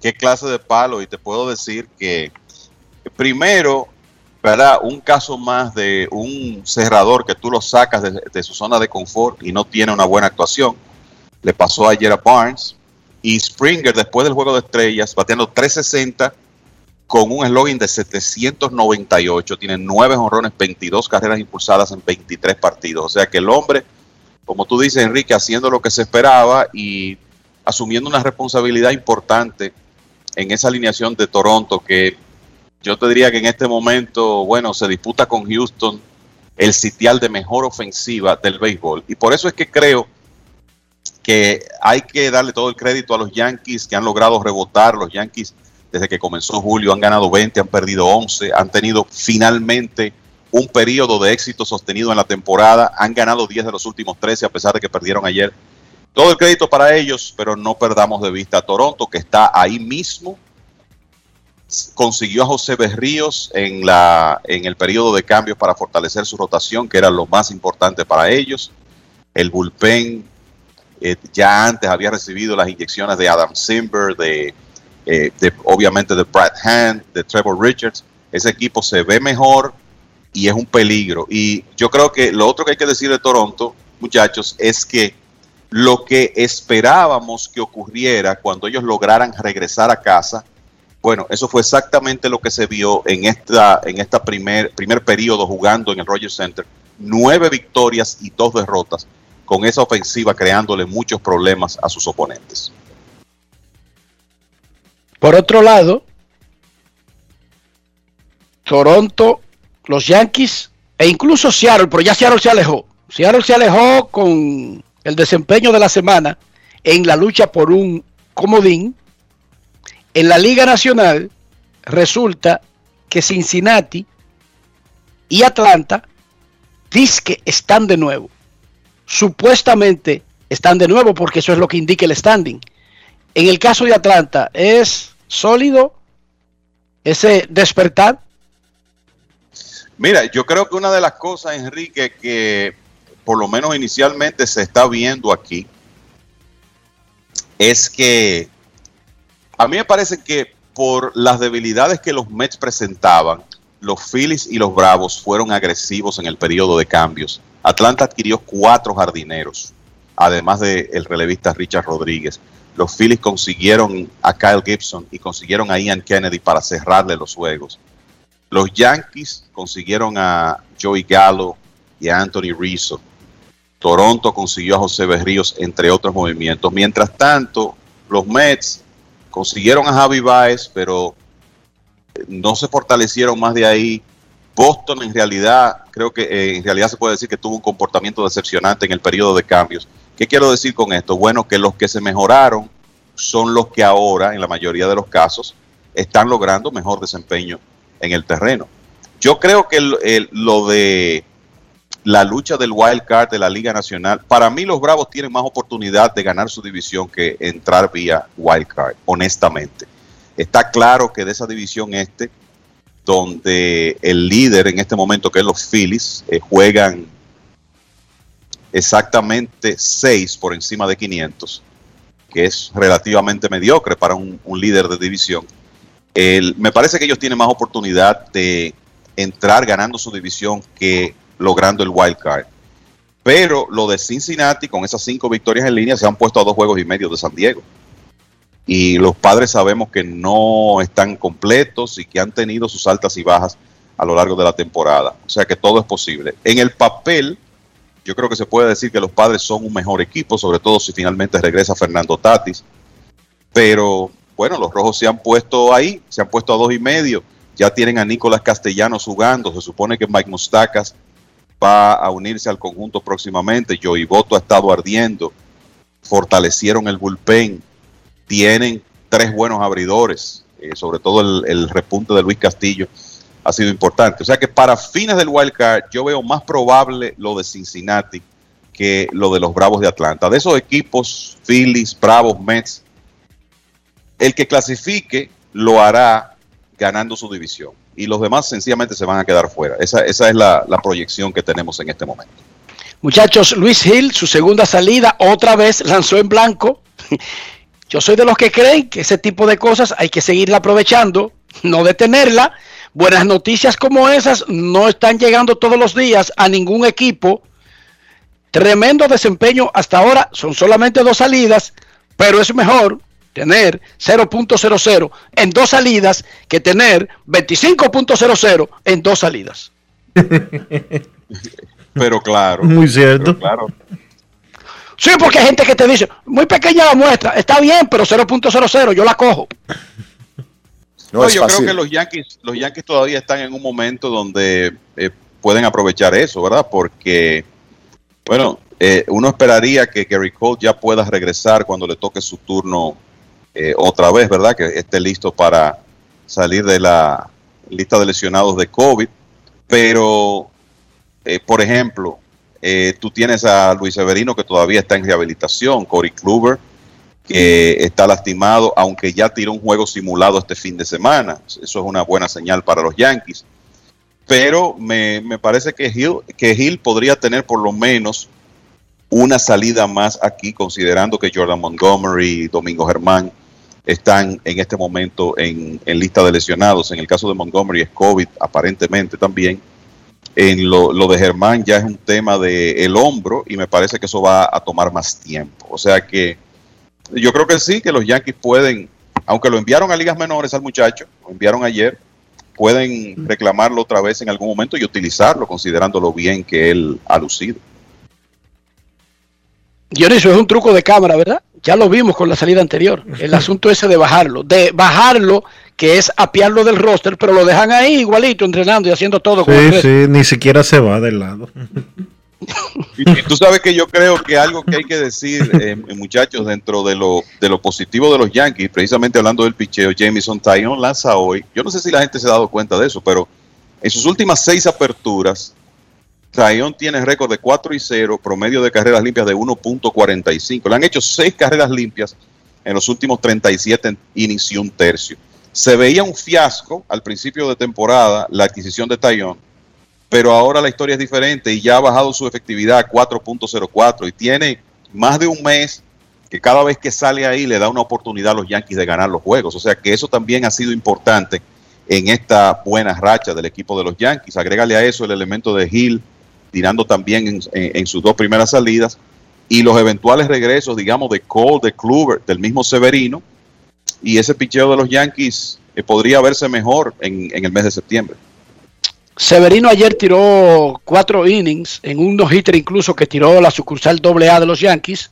¿Qué clase de palo? Y te puedo decir que primero, ¿verdad? Un caso más de un cerrador que tú lo sacas de, su zona de confort y no tiene una buena actuación. Le pasó ayer a Barnes. Y Springer, después del juego de estrellas, bateando 360 con un eslogan de 798. Tiene 9 honrones, 22 carreras impulsadas en 23 partidos. O sea que el hombre, como tú dices, Enrique, haciendo lo que se esperaba y asumiendo una responsabilidad importante en esa alineación de Toronto que yo te diría que en este momento, bueno, se disputa con Houston el sitial de mejor ofensiva del béisbol. Y por eso es que creo que hay que darle todo el crédito a los Yankees que han logrado rebotar. Los Yankees, desde que comenzó julio, han ganado 20, han perdido 11, han tenido finalmente un periodo de éxito sostenido en la temporada, han ganado 10 de los últimos 13 a pesar de que perdieron ayer todo el crédito para ellos, pero no perdamos de vista a Toronto, que está ahí mismo. Consiguió a José Berríos en, la, en el periodo de cambios para fortalecer su rotación, que era lo más importante para ellos. El bullpen eh, ya antes había recibido las inyecciones de Adam Simber, de, eh, de, obviamente de Brad Hand, de Trevor Richards. Ese equipo se ve mejor y es un peligro. Y yo creo que lo otro que hay que decir de Toronto, muchachos, es que lo que esperábamos que ocurriera cuando ellos lograran regresar a casa Bueno, eso fue exactamente lo que se vio en esta, en esta primer, primer periodo jugando en el Rogers Center. Nueve victorias y dos derrotas con esa ofensiva creándole muchos problemas a sus oponentes. Por otro lado, Toronto, los Yankees e incluso Seattle, pero ya Seattle se alejó. Seattle se alejó con el desempeño de la semana en la lucha por un comodín. En la Liga Nacional resulta que Cincinnati y Atlanta que están de nuevo. Supuestamente están de nuevo porque eso es lo que indica el standing. En el caso de Atlanta, ¿es sólido ese despertar? Mira, yo creo que una de las cosas, Enrique, que por lo menos inicialmente se está viendo aquí, es que a mí me parece que por las debilidades que los Mets presentaban, los Phillies y los Bravos fueron agresivos en el periodo de cambios. Atlanta adquirió cuatro jardineros, además del el relevista Richard Rodríguez. Los Phillies consiguieron a Kyle Gibson y consiguieron a Ian Kennedy para cerrarle los juegos. Los Yankees consiguieron a Joey Gallo y a Anthony Rizzo. Toronto consiguió a José Berríos, entre otros movimientos. Mientras tanto, los Mets consiguieron a Javi Baez, pero no se fortalecieron más de ahí. Boston en realidad, creo que eh, en realidad se puede decir que tuvo un comportamiento decepcionante en el periodo de cambios. ¿Qué quiero decir con esto? Bueno, que los que se mejoraron son los que ahora, en la mayoría de los casos, están logrando mejor desempeño en el terreno. Yo creo que lo de la lucha del wild card de la Liga Nacional, para mí los Bravos tienen más oportunidad de ganar su división que entrar vía wild card, honestamente. Está claro que de esa división este, donde el líder en este momento, que es los Phillies, eh, juegan exactamente 6 por encima de 500, que es relativamente mediocre para un líder de división me parece que ellos tienen más oportunidad de entrar ganando su división que logrando el wild card. Pero lo de Cincinnati, con esas cinco victorias en línea, se han puesto a dos juegos y medio de San Diego. Y los padres sabemos que no están completos y que han tenido sus altas y bajas a lo largo de la temporada. O sea que todo es posible. En el papel, yo creo que se puede decir que los padres son un mejor equipo, sobre todo si finalmente regresa Fernando Tatis. Pero bueno, los rojos se han puesto ahí, se han puesto a dos y medio. Ya tienen a Nicolás Castellanos jugando. Se supone que Mike Mustacas va a unirse al conjunto próximamente. Joey Boto ha estado ardiendo. Fortalecieron el bullpen. Tienen tres buenos abridores. Eh, sobre todo el, el, repunte de Luis Castillo ha sido importante. O sea que para fines del wild card yo veo más probable lo de Cincinnati que lo de los Bravos de Atlanta. De esos equipos, Phillies, Bravos, Mets, el que clasifique lo hará ganando su división y los demás sencillamente se van a quedar fuera. Esa, es la, proyección que tenemos en este momento. Muchachos, Luis Hill, su segunda salida, otra vez lanzó en blanco. Yo soy de los que creen que ese tipo de cosas hay que seguirla aprovechando, no detenerla. Buenas noticias como esas no están llegando todos los días a ningún equipo. Tremendo desempeño hasta ahora, son solamente dos salidas, pero es mejor tener 0.00 en dos salidas que tener 25.00 en dos salidas. Pero claro. Muy cierto. Claro. Sí, porque hay gente que te dice, muy pequeña la muestra, está bien, pero 0.00, yo la cojo. No, yo creo que los Yankees, los Yankees todavía están en un momento donde eh, pueden aprovechar eso, ¿verdad? Porque, bueno, eh, uno esperaría que Gary Cole ya pueda regresar cuando le toque su turno eh, otra vez, ¿verdad? Que esté listo para salir de la lista de lesionados de COVID. Pero, eh, por ejemplo, eh, tú tienes a Luis Severino que todavía está en rehabilitación, Cory Kluber que está lastimado, aunque ya tiró un juego simulado este fin de semana. Eso es una buena señal para los Yankees. Pero me, me parece que Hill, que Hill podría tener por lo menos una salida más aquí, considerando que Jordan Montgomery y Domingo Germán están en este momento en, lista de lesionados. En el caso de Montgomery es COVID, aparentemente también. En lo, de Germán ya es un tema del el hombro y me parece que eso va a tomar más tiempo. O sea que yo creo que sí, que los Yankees pueden aunque lo enviaron a ligas menores al muchacho, lo enviaron ayer, pueden reclamarlo otra vez en algún momento y utilizarlo, considerando lo bien que él ha lucido. Dionisio, es un truco de cámara, ¿verdad? Ya lo vimos con la salida anterior. El asunto ese de bajarlo, de bajarlo, que es apiarlo del roster, pero lo dejan ahí igualito, entrenando y haciendo todo. Sí, resto. sí, ni siquiera se va del lado. Y, tú sabes que yo creo que algo que hay que decir, eh, muchachos, dentro de lo, de lo positivo de los Yankees, precisamente hablando del picheo, Jameson Taillon lanza hoy. Yo no sé si la gente se ha dado cuenta de eso, pero en sus últimas seis aperturas, Taillon tiene récord de 4 y 0, promedio de carreras limpias de 1.45. Le han hecho seis carreras limpias en los últimos 37 innings y un tercio. Se veía un fiasco al principio de temporada la adquisición de Taillon, pero ahora la historia es diferente y ya ha bajado su efectividad a 4.04 y tiene más de un mes que cada vez que sale ahí le da una oportunidad a los Yankees de ganar los juegos. O sea que eso también ha sido importante en esta buena racha del equipo de los Yankees. Agrégale a eso el elemento de Hill tirando también en, sus dos primeras salidas y los eventuales regresos, digamos, de Cole, de Kluber, del mismo Severino y ese picheo de los Yankees eh, podría verse mejor en el mes de septiembre. Severino ayer tiró cuatro innings en un no-hitter incluso que tiró la sucursal AA de los Yankees.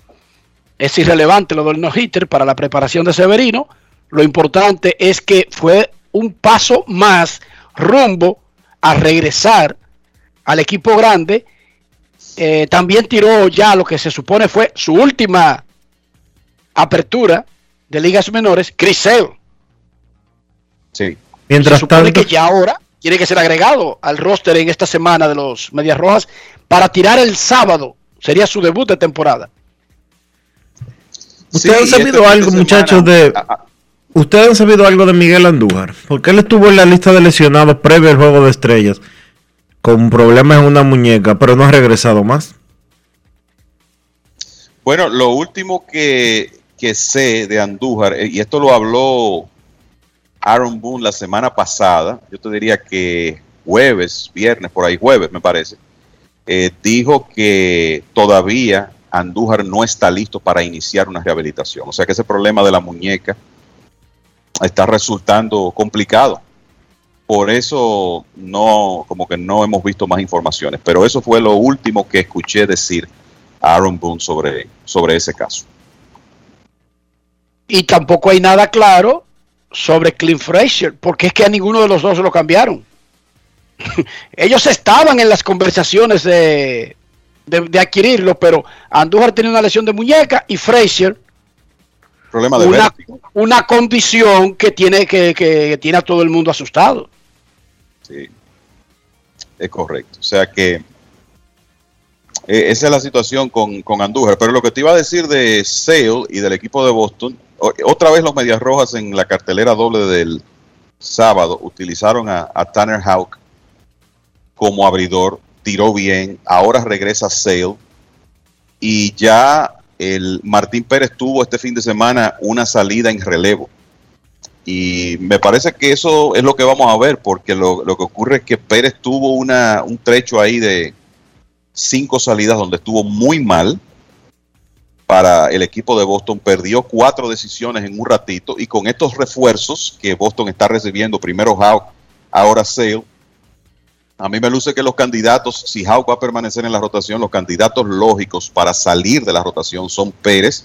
Es irrelevante lo del no-hitter para la preparación de Severino. Lo importante es que fue un paso más rumbo a regresar al equipo grande. Eh, también tiró ya lo que se supone fue su última apertura de ligas menores, Chris Sale. Sí. Mientras se supone tanto, que ya ahora tiene que ser agregado al roster en esta semana de los Medias Rojas para tirar el sábado. Sería su debut de temporada. ¿Ustedes han sabido este fin algo, de muchachos, de... ¿Ustedes han sabido algo de Miguel Andújar? Porque él estuvo en la lista de lesionados previo al Juego de Estrellas, con problemas en una muñeca, pero no ha regresado más. Bueno, lo último que, que sé de Andújar, eh, y esto lo habló Aaron Boone la semana pasada, yo te diría que jueves, viernes, por ahí jueves me parece, eh, dijo que todavía Andújar no está listo para iniciar una rehabilitación. O sea que ese problema de la muñeca está resultando complicado. Por eso no, como que no hemos visto más informaciones. Pero eso fue lo último que escuché decir a Aaron Boone sobre, sobre ese caso. Y tampoco hay nada claro sobre Clint Frazier, porque es que a ninguno de los dos lo cambiaron. Ellos estaban en las conversaciones de, de, de adquirirlo, pero Andújar tenía una lesión de muñeca y Frazier Problema de una, una condición que tiene que, que tiene a todo el mundo asustado. Sí, es correcto. O sea que eh, esa es la situación con, con Andújar. Pero lo que te iba a decir de Sale y del equipo de Boston, otra vez los Medias Rojas en la cartelera doble del sábado utilizaron a, Tanner Houck como abridor, tiró bien, ahora regresa Sale y ya el Martín Pérez tuvo este fin de semana una salida en relevo. Y me parece que eso es lo que vamos a ver, porque lo, lo que ocurre es que Pérez tuvo una, un trecho ahí de cinco salidas donde estuvo muy mal para el equipo de Boston. Perdió cuatro decisiones en un ratito y con estos refuerzos que Boston está recibiendo, primero Houck, ahora Sale, a mí me luce que los candidatos, si Houck va a permanecer en la rotación, los candidatos lógicos para salir de la rotación son Pérez,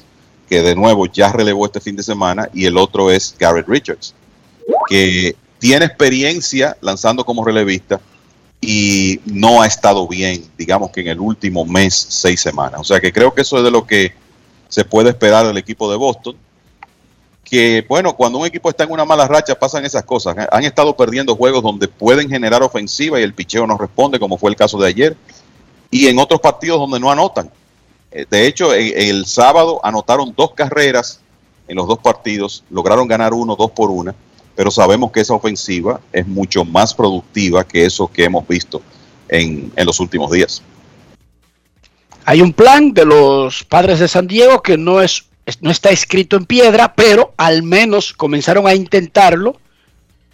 que de nuevo ya relevó este fin de semana, y el otro es Garrett Richards, que tiene experiencia lanzando como relevista y no ha estado bien, digamos que en el último mes, seis semanas. O sea que creo que eso es de lo que se puede esperar del equipo de Boston. Que bueno, cuando un equipo está en una mala racha pasan esas cosas. Han estado perdiendo juegos donde pueden generar ofensiva y el picheo no responde, como fue el caso de ayer. Y en otros partidos donde no anotan. Eh, De hecho, el, sábado anotaron dos carreras en los dos partidos, lograron ganar uno, dos por una, pero sabemos que esa ofensiva es mucho más productiva que eso que hemos visto en, en los últimos días. Hay un plan de los padres de San Diego que no es no está escrito en piedra, pero al menos comenzaron a intentarlo,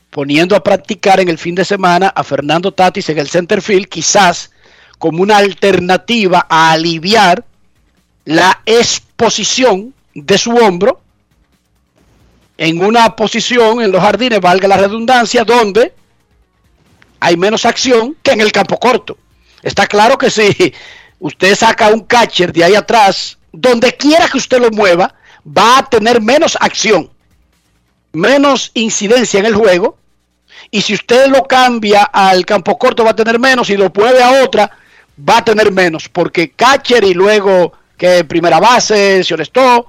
poniendo a practicar en el fin de semana a Fernando Tatis en el center field, quizás como una alternativa a aliviar la exposición de su hombro en una posición en los jardines, valga la redundancia, donde hay menos acción que en el campo corto. Está claro que si usted saca un catcher de ahí atrás, donde quiera que usted lo mueva, va a tener menos acción, menos incidencia en el juego. Y si usted lo cambia al campo corto, va a tener menos. Y lo mueve a otra, va a tener menos. Porque catcher y luego que primera base, se honestó,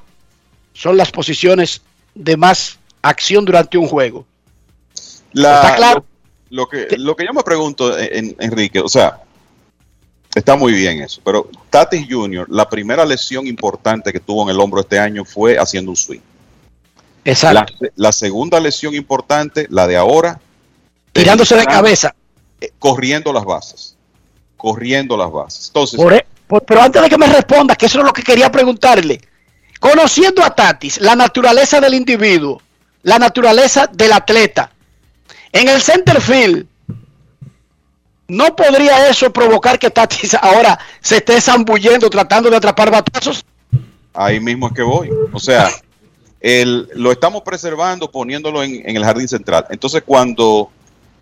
son las posiciones de más acción durante un juego. La- ¿Está claro? Lo, lo que, lo que yo me pregunto, en- Enrique, o sea, está muy bien eso, pero Tatis Jr., la primera lesión importante que tuvo en el hombro este año fue haciendo un swing. Exacto. La, la segunda lesión importante, la de ahora, Tirándose de cabeza. eh, corriendo las bases. Corriendo las bases. Entonces, Por e- por- pero antes de que me responda, que eso es lo que quería preguntarle. Conociendo a Tatis, la naturaleza del individuo, la naturaleza del atleta, en el center field, ¿no podría eso provocar que Tatis ahora se esté zambullendo tratando de atrapar batazos? ahí mismo es que voy. O sea, el, lo estamos preservando poniéndolo en, en el jardín central. Entonces, cuando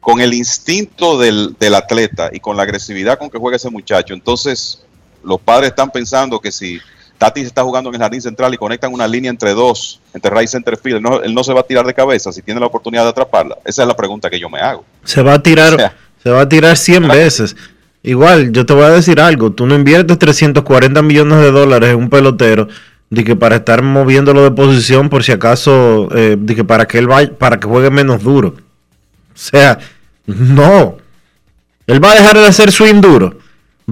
con el instinto del, del atleta y con la agresividad con que juega ese muchacho, entonces los padres están pensando que si Tatis está jugando en el jardín central y conectan una línea entre dos, entre right y center field, él no, él no se va a tirar de cabeza si tiene la oportunidad de atraparla. Esa es la pregunta que yo me hago. Se va a tirar, O sea. Se va a tirar 100 veces. Igual, yo te voy a decir algo, tú no inviertes 340 millones de dólares en un pelotero de que para estar moviéndolo de posición por si acaso, eh, de que para que él vaya, para que juegue menos duro. O sea, no. Él va a dejar de hacer swing duro.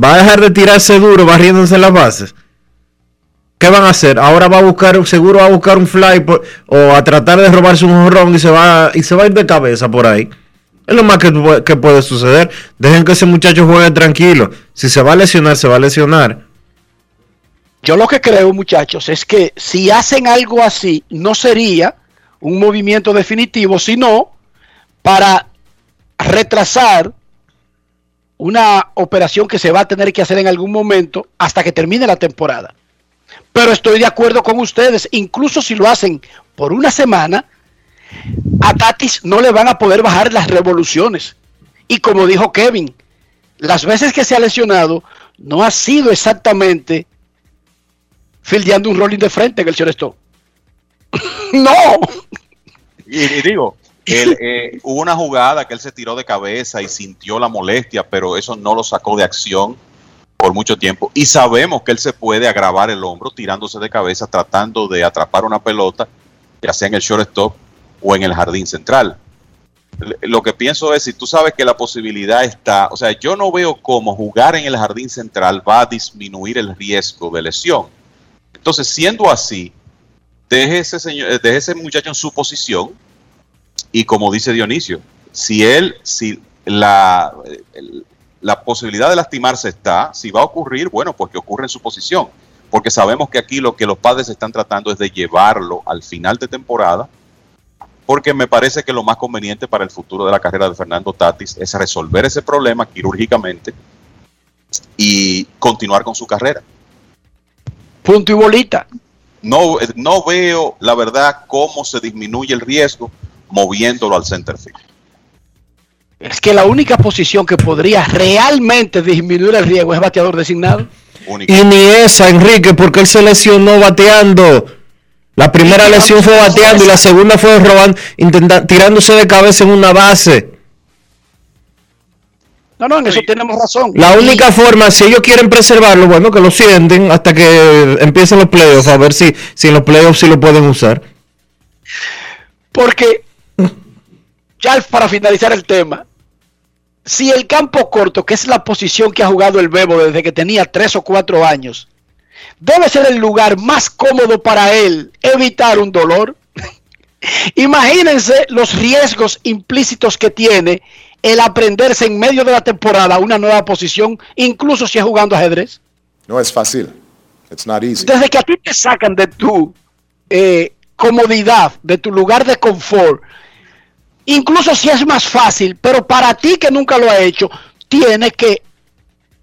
Va a dejar de tirarse duro barriéndose las bases. ¿Qué van a hacer? Ahora va a buscar, seguro va a buscar un fly por- o a tratar de robarse un honrón y se va y se va a ir de cabeza por ahí. Es lo más que, pu- que puede suceder. Dejen que ese muchacho juegue tranquilo. Si se va a lesionar, se va a lesionar. Yo lo que creo, muchachos, es que si hacen algo así, no sería un movimiento definitivo, sino para retrasar una operación que se va a tener que hacer en algún momento hasta que termine la temporada. Pero estoy de acuerdo con ustedes, incluso si lo hacen por una semana, a Tatis no le van a poder bajar las revoluciones. Y como dijo Kevin, las veces que se ha lesionado no ha sido exactamente fildeando un rolling de frente en el shortstop. no. Y, digo, eh, hubo una jugada que él se tiró de cabeza y sintió la molestia, pero eso no lo sacó de acción por mucho tiempo. Y sabemos que él se puede agravar el hombro tirándose de cabeza, tratando de atrapar una pelota, ya sea en el shortstop o en el jardín central. Lo que pienso es, si tú sabes que la posibilidad está, o sea, yo no veo cómo jugar en el jardín central va a disminuir el riesgo de lesión. Entonces, siendo así, deje ese, señor, eh, deje ese muchacho en su posición y como dice Dionisio, si él, si la, el- la posibilidad de lastimarse está, si va a ocurrir, bueno, pues que ocurre en su posición, porque sabemos que aquí lo que los padres están tratando es de llevarlo al final de temporada, porque me parece que lo más conveniente para el futuro de la carrera de Fernando Tatis es resolver ese problema quirúrgicamente y continuar con su carrera. Punto y bolita. No, eh, no veo, la verdad, cómo se disminuye el riesgo moviéndolo al center field. Es que la única posición que podría realmente disminuir el riesgo es bateador designado. Y ni esa, Enrique, porque él se lesionó bateando. La primera lesión fue bateando y la segunda fue robando, intentando, tirándose de cabeza en una base. No, no, en eso tenemos razón. La única forma, si ellos quieren preservarlo, bueno, que lo sienten hasta que empiecen los playoffs, a ver si, si en los playoffs sí lo pueden usar. Porque, ya para finalizar el tema, si el campo corto, que es la posición que ha jugado el Bebo desde que tenía tres o cuatro años, debe ser el lugar más cómodo para él evitar un dolor. Imagínense los riesgos implícitos que tiene el aprenderse en medio de la temporada una nueva posición, incluso si es jugando ajedrez. No es fácil. It's not easy. Desde que a ti te sacan de tu eh, comodidad, de tu lugar de confort, incluso si es más fácil, pero para ti que nunca lo ha hecho, tiene que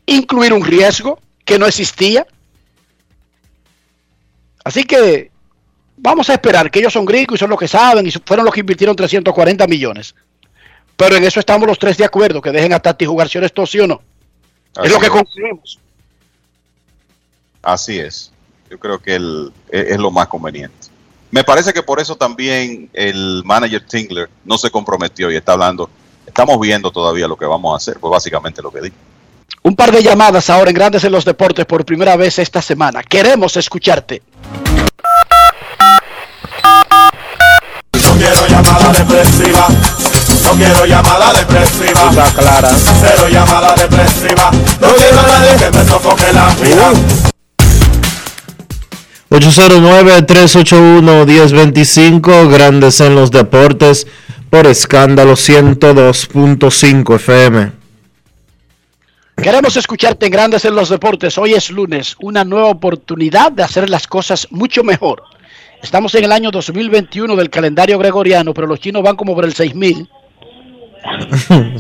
incluir un riesgo que no existía. Así que Vamos a esperar que ellos son gringos y son los que saben y fueron los que invirtieron 340 millones. Pero en eso estamos los tres de acuerdo, que dejen a Tati jugar si esto sí o no. es lo que concluimos. Así es. Yo creo que el, es, es lo más conveniente. Me parece que por eso también el manager Tingler no se comprometió y está hablando. Estamos viendo todavía lo que vamos a hacer, pues básicamente lo que dijo. Un par de llamadas ahora en Grandes en los Deportes por primera vez esta semana. Queremos escucharte. Quiero llamada depresiva. Está clara. Cero llamada depresiva. No quiero a nadie que me sofoque la vida. 809-381-1025, Grandes en los Deportes, por escándalo 102.5 FM. Queremos escucharte en Grandes en los Deportes. Hoy es lunes, una nueva oportunidad de hacer las cosas mucho mejor. Estamos en el año 2021 del calendario gregoriano, pero los chinos van como por el 6000.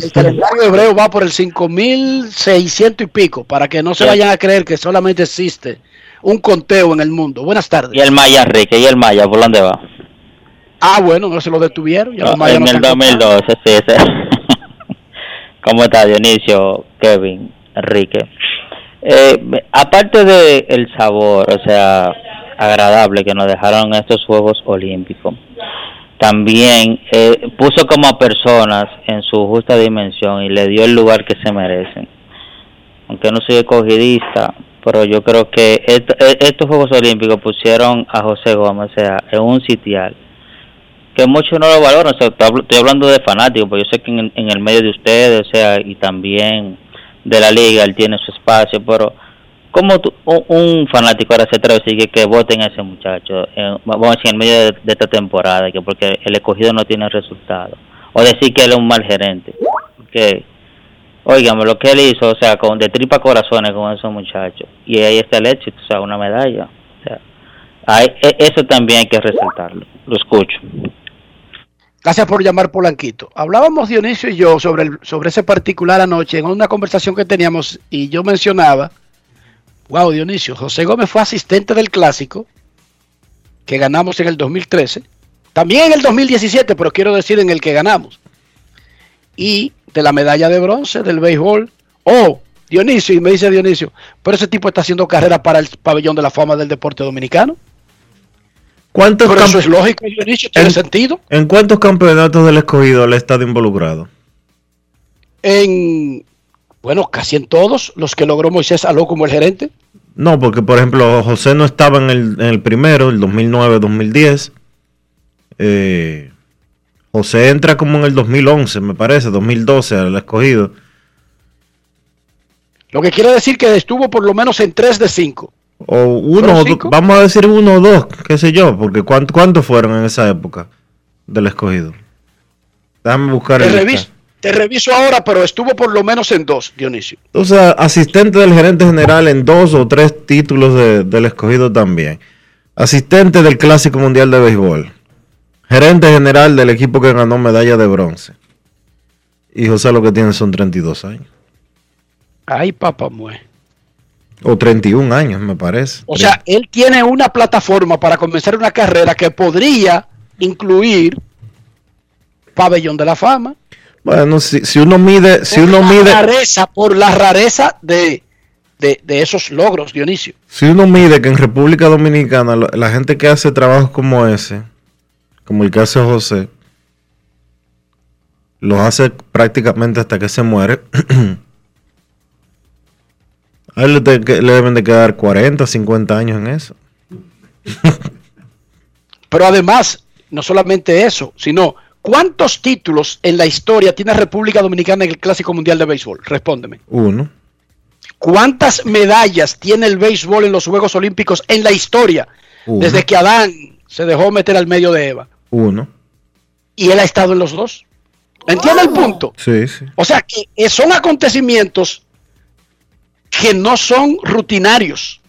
El calendario hebreo va por el 5600 y pico, para que no se vayan a creer que solamente existe un conteo en el mundo. Buenas tardes. Y el Maya, Enrique, y el Maya, ¿por dónde va? Ah, bueno, no se lo detuvieron. Ya los No, mayas en no el están 2012, sí, sí. ¿Cómo está Dionisio, Kevin, Enrique? Eh, aparte de el sabor, o sea, agradable que nos dejaron estos Juegos Olímpicos, también eh, puso como a personas en su justa dimensión y le dio el lugar que se merecen. Aunque no soy escogidista, pero yo creo que est- e- estos Juegos Olímpicos pusieron a José Gómez o sea, en un sitial que muchos no lo valoran, o sea, estoy habl- estoy hablando de fanáticos, porque yo sé que en, en el medio de ustedes, o sea, y también de la liga, él tiene su espacio, pero ¿cómo tú- un, fanático ahora se atreve a que, voten a ese muchacho, eh, vamos a decir, en medio de, esta temporada, que porque el escogido no tiene resultado, o decir que él es un mal gerente, que, lo que él hizo, o sea, con de tripa corazones con esos muchachos, y ahí está el éxito, o sea, una medalla, o sea, hay- e- eso también hay que resaltarlo, lo escucho. Gracias por llamar Polanquito. Hablábamos Dionisio y yo sobre, el- sobre ese particular anoche en una conversación que teníamos y yo mencionaba, wow Dionisio, José Gómez fue asistente del clásico que ganamos en el 2013, también en el 2017, pero quiero decir en el que ganamos, y de la medalla de bronce del béisbol. Oh, Dionisio, y me dice Dionisio, pero ese tipo está haciendo carrera para el pabellón de la fama del deporte dominicano. ¿Cuántos Pero eso es lógico, Dionisio, tiene en- sentido. ¿En cuántos campeonatos del escogido ha estado involucrado? en, bueno, casi en todos los que logró Moisés Aló como el gerente. No, porque por ejemplo José no estaba en el, en el primero, el 2009-2010. Eh, José entra como en el 2011, me parece, 2012 al escogido. Lo que quiere decir que estuvo por lo menos en 3 de 5. O uno, ¿Fueron o vamos a decir uno o dos, qué sé yo, porque ¿cuánto- ¿cuántos fueron en esa época del escogido? Déjame buscar el reviso, te reviso ahora, pero estuvo por lo menos en 2, Dionisio. O sea, asistente del gerente general en dos o tres títulos de- del escogido también. Asistente del Clásico Mundial de Béisbol. Gerente general del equipo que ganó medalla de bronce. Y José lo que tiene son 32 años. Ay, papá mue. O 31 años, me parece. O sea, él tiene una plataforma para comenzar una carrera que podría incluir Pabellón de la Fama. Bueno, si, si uno mide, si uno por la mide, rareza, por la rareza de, de, de esos logros, Dionisio. si uno mide que en República Dominicana la, la gente que hace trabajos como ese, como el que hace José, los hace prácticamente hasta que se muere. A él le deben de quedar 40, 50 años en eso. Pero además, no solamente eso, sino ¿cuántos títulos en la historia tiene República Dominicana en el Clásico Mundial de Béisbol? Respóndeme. Uno. ¿Cuántas medallas tiene el béisbol en los Juegos Olímpicos en la historia? Uno. Desde que Adán se dejó meter al medio de Eva. Uno. Y él ha estado en los dos. ¿Entiende el punto? Sí, sí. O sea, que eh, son acontecimientos que no son rutinarios.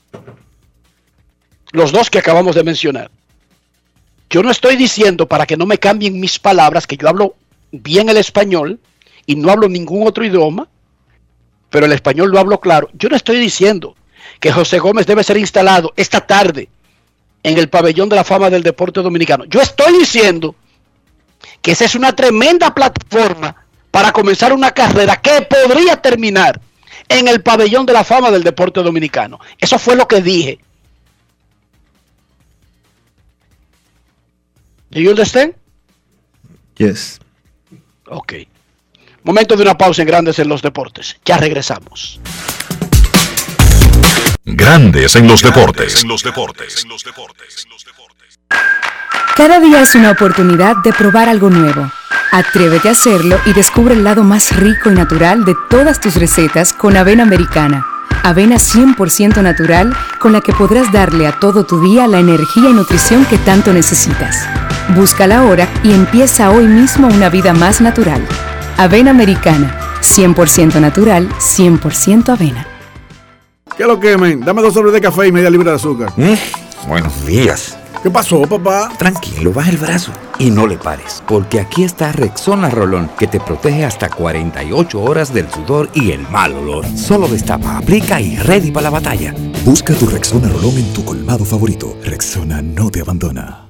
Los dos que acabamos de mencionar. Yo no estoy diciendo, para que no me cambien mis palabras, que yo hablo bien el español y no hablo ningún otro idioma, pero el español lo hablo claro. Yo no estoy diciendo que José Gómez debe ser instalado esta tarde en el pabellón de la fama del deporte dominicano. Yo estoy diciendo que esa es una tremenda plataforma para comenzar una carrera que podría terminar en el pabellón de la fama del deporte dominicano. Eso fue lo que dije. ¿Do you understand? Yes. Ok. Momento de una pausa en Grandes en los Deportes. Ya regresamos. Grandes en los deportes. Cada día es una oportunidad de probar algo nuevo. Atrévete a hacerlo y descubre el lado más rico y natural de todas tus recetas con avena americana. Avena 100% natural con la que podrás darle a todo tu día la energía y nutrición que tanto necesitas. Búscala ahora y empieza hoy mismo una vida más natural. Avena americana, 100% natural, 100% avena. ¿Qué lo quemen? Dame dos sobres de café y media libra de azúcar. Buenos días. ¿Qué pasó, papá? Tranquilo, baja el brazo y no le pares, porque aquí está Rexona Rolón, que te protege hasta 48 horas del sudor y el mal olor. Solo destapa, aplica y ready para la batalla. Busca tu Rexona Rolón en tu colmado favorito. Rexona no te abandona.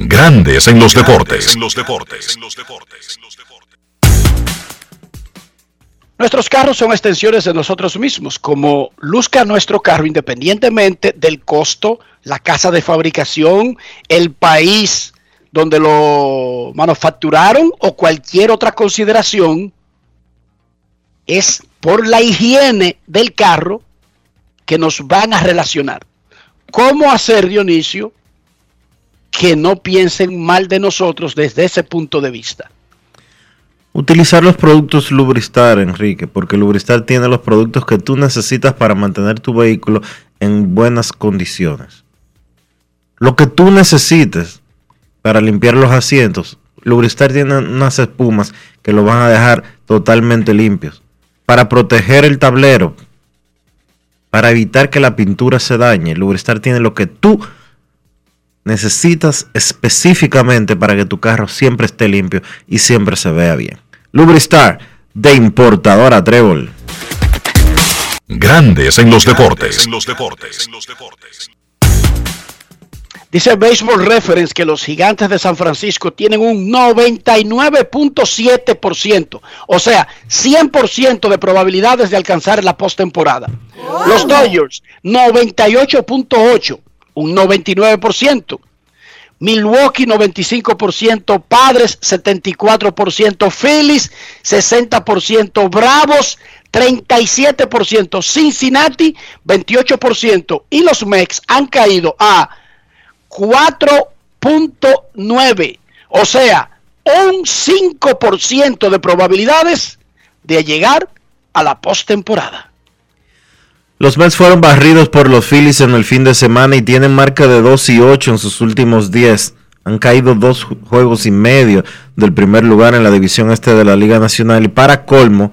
Grandes en los deportes. Nuestros carros son extensiones de nosotros mismos, como luzca nuestro carro independientemente del costo, la casa de fabricación, el país donde lo manufacturaron o cualquier otra consideración, es por la higiene del carro que nos van a relacionar. ¿Cómo hacer, Dionisio, que no piensen mal de nosotros desde ese punto de vista? Utilizar los productos Lubristar, Enrique, porque Lubristar tiene los productos que tú necesitas para mantener tu vehículo en buenas condiciones. Lo que tú necesites para limpiar los asientos, Lubristar tiene unas espumas que lo van a dejar totalmente limpios. Para proteger el tablero, para evitar que la pintura se dañe, Lubristar tiene lo que tú necesitas específicamente para que tu carro siempre esté limpio y siempre se vea bien. Lubristar de importadora Trébol. Grandes en los deportes. Dice Baseball Reference que los gigantes de San Francisco tienen un 99.7%, o sea, 100% de probabilidades de alcanzar la postemporada. Los Dodgers, 98.8%, un 99%. Milwaukee 95%, Padres 74%, Phillies 60%, Bravos 37%, Cincinnati 28% y los Mex han caído a 4.9, o sea, un 5% de probabilidades de llegar a la postemporada. Los Mets fueron barridos por los Phillies en el fin de semana y tienen marca de 2 y 8 en sus últimos 10. Han caído dos juegos y medio del primer lugar en la división este de la Liga Nacional y para colmo,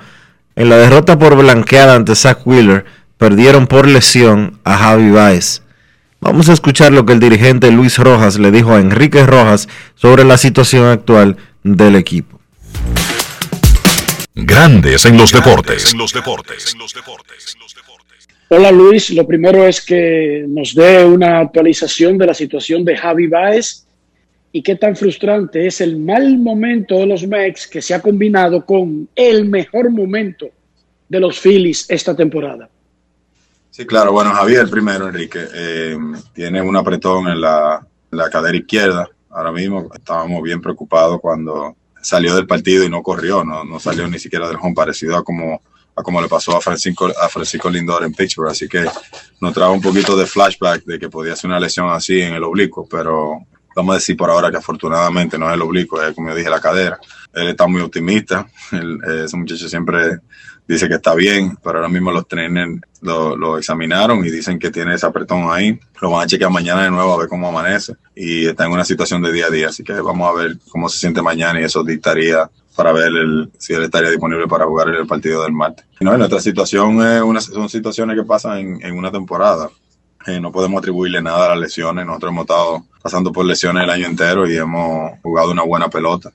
en la derrota por blanqueada ante Zach Wheeler, perdieron por lesión a Javi Baez. Vamos a escuchar lo que el dirigente Luis Rojas le dijo a Enrique Rojas sobre la situación actual del equipo. Grandes en los deportes. Hola Luis, lo primero es que nos dé una actualización de la situación de Javi Baez y qué tan frustrante es el mal momento de los Mex que se ha combinado con el mejor momento de los Phillies esta temporada. Sí, claro. Bueno, Javier primero, Enrique, eh, tiene un apretón en la, la cadera izquierda. Ahora mismo estábamos bien preocupados cuando salió del partido y no corrió, no, no salió ni siquiera del home, parecido a como a como le pasó a Francisco, a Francisco Lindor en Pittsburgh. Así que nos trae un poquito de flashback de que podía ser una lesión así en el oblicuo, pero vamos a decir por ahora que afortunadamente no es el oblicuo, es como yo dije, la cadera. Él está muy optimista, ese muchacho siempre dice que está bien, pero ahora mismo los trainers lo, examinaron y dicen que tiene ese apretón ahí. Lo van a chequear mañana de nuevo a ver cómo amanece y está en una situación de día a día, así que vamos a ver cómo se siente mañana y eso dictaría para ver el, si él estaría disponible para jugar el partido del martes. No, nuestra situación es una, son situaciones que pasan en, en una temporada. Eh, no podemos atribuirle nada a las lesiones. Nosotros hemos estado pasando por lesiones el año entero y hemos jugado una buena pelota.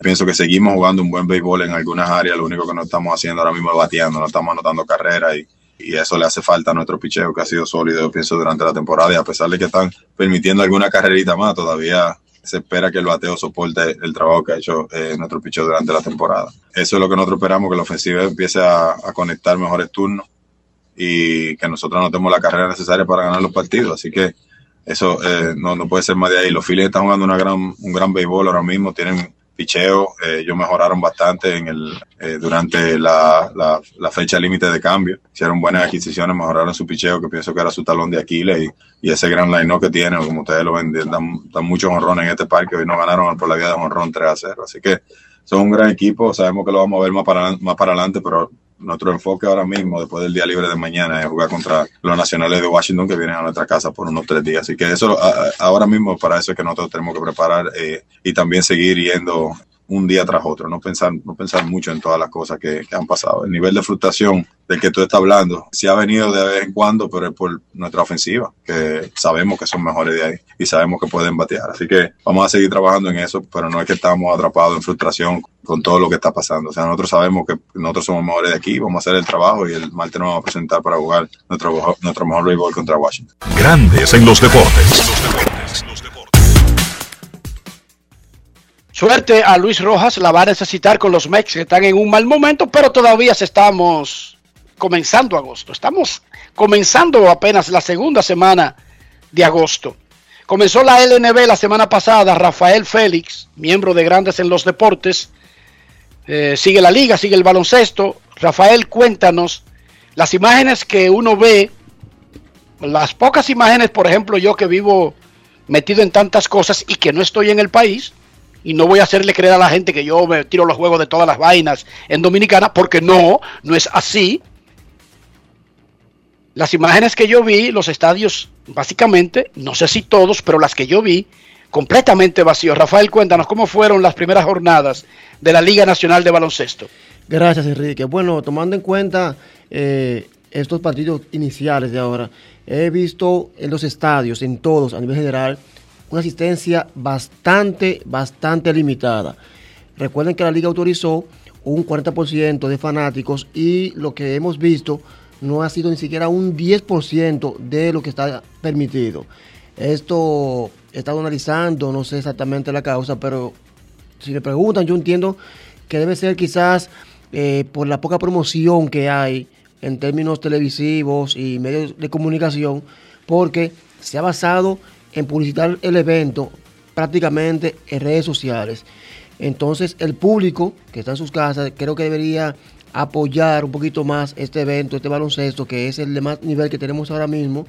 Pienso que seguimos jugando un buen béisbol en algunas áreas. Lo único que no estamos haciendo ahora mismo es bateando, no estamos anotando carreras y, y eso le hace falta a nuestro picheo que ha sido sólido, yo pienso, durante la temporada. Y a pesar de que están permitiendo alguna carrerita más, todavía se espera que el bateo soporte el trabajo que ha hecho eh, nuestro picheo durante la temporada. Eso es lo que nosotros esperamos, que la ofensiva empiece a, conectar mejores turnos y que nosotros no tenemos la carrera necesaria para ganar los partidos. Así que eso eh, no, no, puede ser más de ahí. Los Phillies están jugando una gran, un gran béisbol ahora mismo, tienen picheo, eh, ellos mejoraron bastante en el, eh, durante la, la, la fecha límite de cambio, hicieron buenas adquisiciones, mejoraron su picheo, que pienso que era su talón de Aquiles, y, y ese gran line que tiene, como ustedes lo ven, dan, dan muchos honrones en este parque, hoy no ganaron por la vía de honrón 3 a 0, así que son un gran equipo, sabemos que lo vamos a ver más para, más para adelante, pero nuestro enfoque ahora mismo, después del día libre de mañana, es jugar contra los nacionales de Washington que vienen a nuestra casa por unos tres días. Así que eso, ahora mismo, para eso es que nosotros tenemos que preparar eh, y también seguir yendo un día tras otro, no pensar, no pensar mucho en todas las cosas que, que, han pasado. El nivel de frustración del que tú estás hablando sí ha venido de vez en cuando, pero es por nuestra ofensiva, que sabemos que son mejores de ahí y sabemos que pueden batear. Así que vamos a seguir trabajando en eso, pero no es que estamos atrapados en frustración con todo lo que está pasando. O sea, nosotros sabemos que nosotros somos mejores de aquí, vamos a hacer el trabajo y el martes nos vamos a presentar para jugar nuestro, nuestro mejor béisbol contra Washington. Grandes en los deportes. Los deportes, los deportes. Suerte a Luis Rojas, la va a necesitar con los Mex que están en un mal momento, pero todavía estamos comenzando agosto. Estamos comenzando apenas la segunda semana de agosto. Comenzó la LNB la semana pasada, Rafael Félix, miembro de Grandes en los Deportes, eh, sigue la liga, sigue el baloncesto. Rafael, cuéntanos las imágenes que uno ve, las pocas imágenes, por ejemplo, yo que vivo metido en tantas cosas y que no estoy en el país, y no voy a hacerle creer a la gente que yo me tiro los juegos de todas las vainas en Dominicana, porque no, no es así. Las imágenes que yo vi, los estadios, básicamente, no sé si todos, pero las que yo vi, completamente vacíos. Rafael, cuéntanos cómo fueron las primeras jornadas de la Liga Nacional de Baloncesto. Gracias, Enrique. Bueno, tomando en cuenta eh, estos partidos iniciales de ahora, he visto en los estadios, en todos, a nivel general, una asistencia bastante, bastante limitada. Recuerden que la liga autorizó un 40% de fanáticos y lo que hemos visto no ha sido ni siquiera un 10% de lo que está permitido. Esto he estado analizando, no sé exactamente la causa, pero si me preguntan, yo entiendo que debe ser quizás eh, por la poca promoción que hay en términos televisivos y medios de comunicación, porque se ha basado publicitar el evento prácticamente en redes sociales. Entonces el público que está en sus casas creo que debería apoyar un poquito más este evento, este baloncesto, que es el de más nivel que tenemos ahora mismo,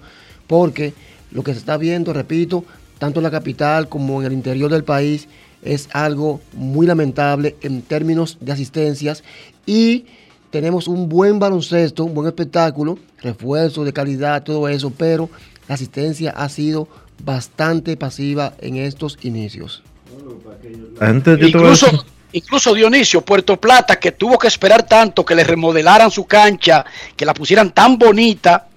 porque lo que se está viendo, repito, tanto en la capital como en el interior del país, es algo muy lamentable en términos de asistencias y tenemos un buen baloncesto, un buen espectáculo, refuerzo de calidad, todo eso, pero la asistencia ha sido bastante pasiva en estos inicios. Incluso, incluso Dionisio, Puerto Plata, que tuvo que esperar tanto que le remodelaran su cancha, que la pusieran tan bonita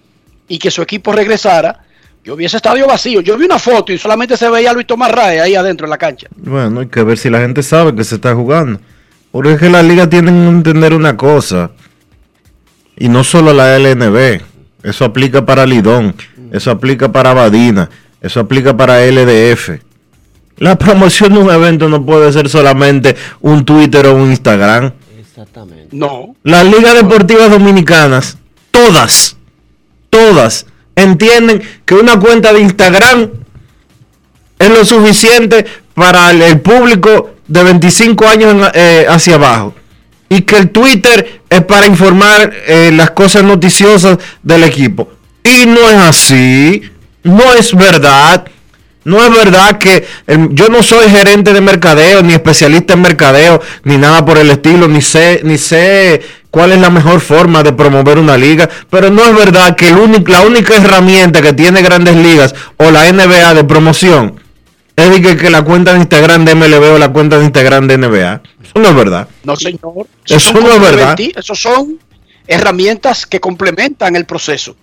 y que su equipo regresara. Yo vi ese estadio vacío. Yo vi una foto y solamente se veía a Luis Tomás Rae ahí adentro en la cancha. Bueno, hay que ver si la gente sabe que se está jugando. Porque es que la liga tiene que entender una cosa. Y no solo la LNB. Eso aplica para Lidón. Eso aplica para Badina. Eso aplica para LDF. La promoción de un evento no puede ser solamente un Twitter o un Instagram. Exactamente. No. Las ligas deportivas dominicanas, todas, todas, entienden que una cuenta de Instagram es lo suficiente para el público de 25 años eh, hacia abajo. Y que el Twitter es para informar eh, las cosas noticiosas del equipo. Y no es así. No es verdad. No es verdad que el- yo no soy gerente de mercadeo, ni especialista en mercadeo, ni nada por el estilo, ni sé, ni sé cuál es la mejor forma de promover una liga, pero no es verdad que el único- la única herramienta que tiene grandes ligas o la NBA de promoción es que, que la cuenta de Instagram de MLB o la cuenta de Instagram de NBA. Eso no es verdad. No, señor. Eso son no es verdad. Esos son herramientas que complementan el proceso.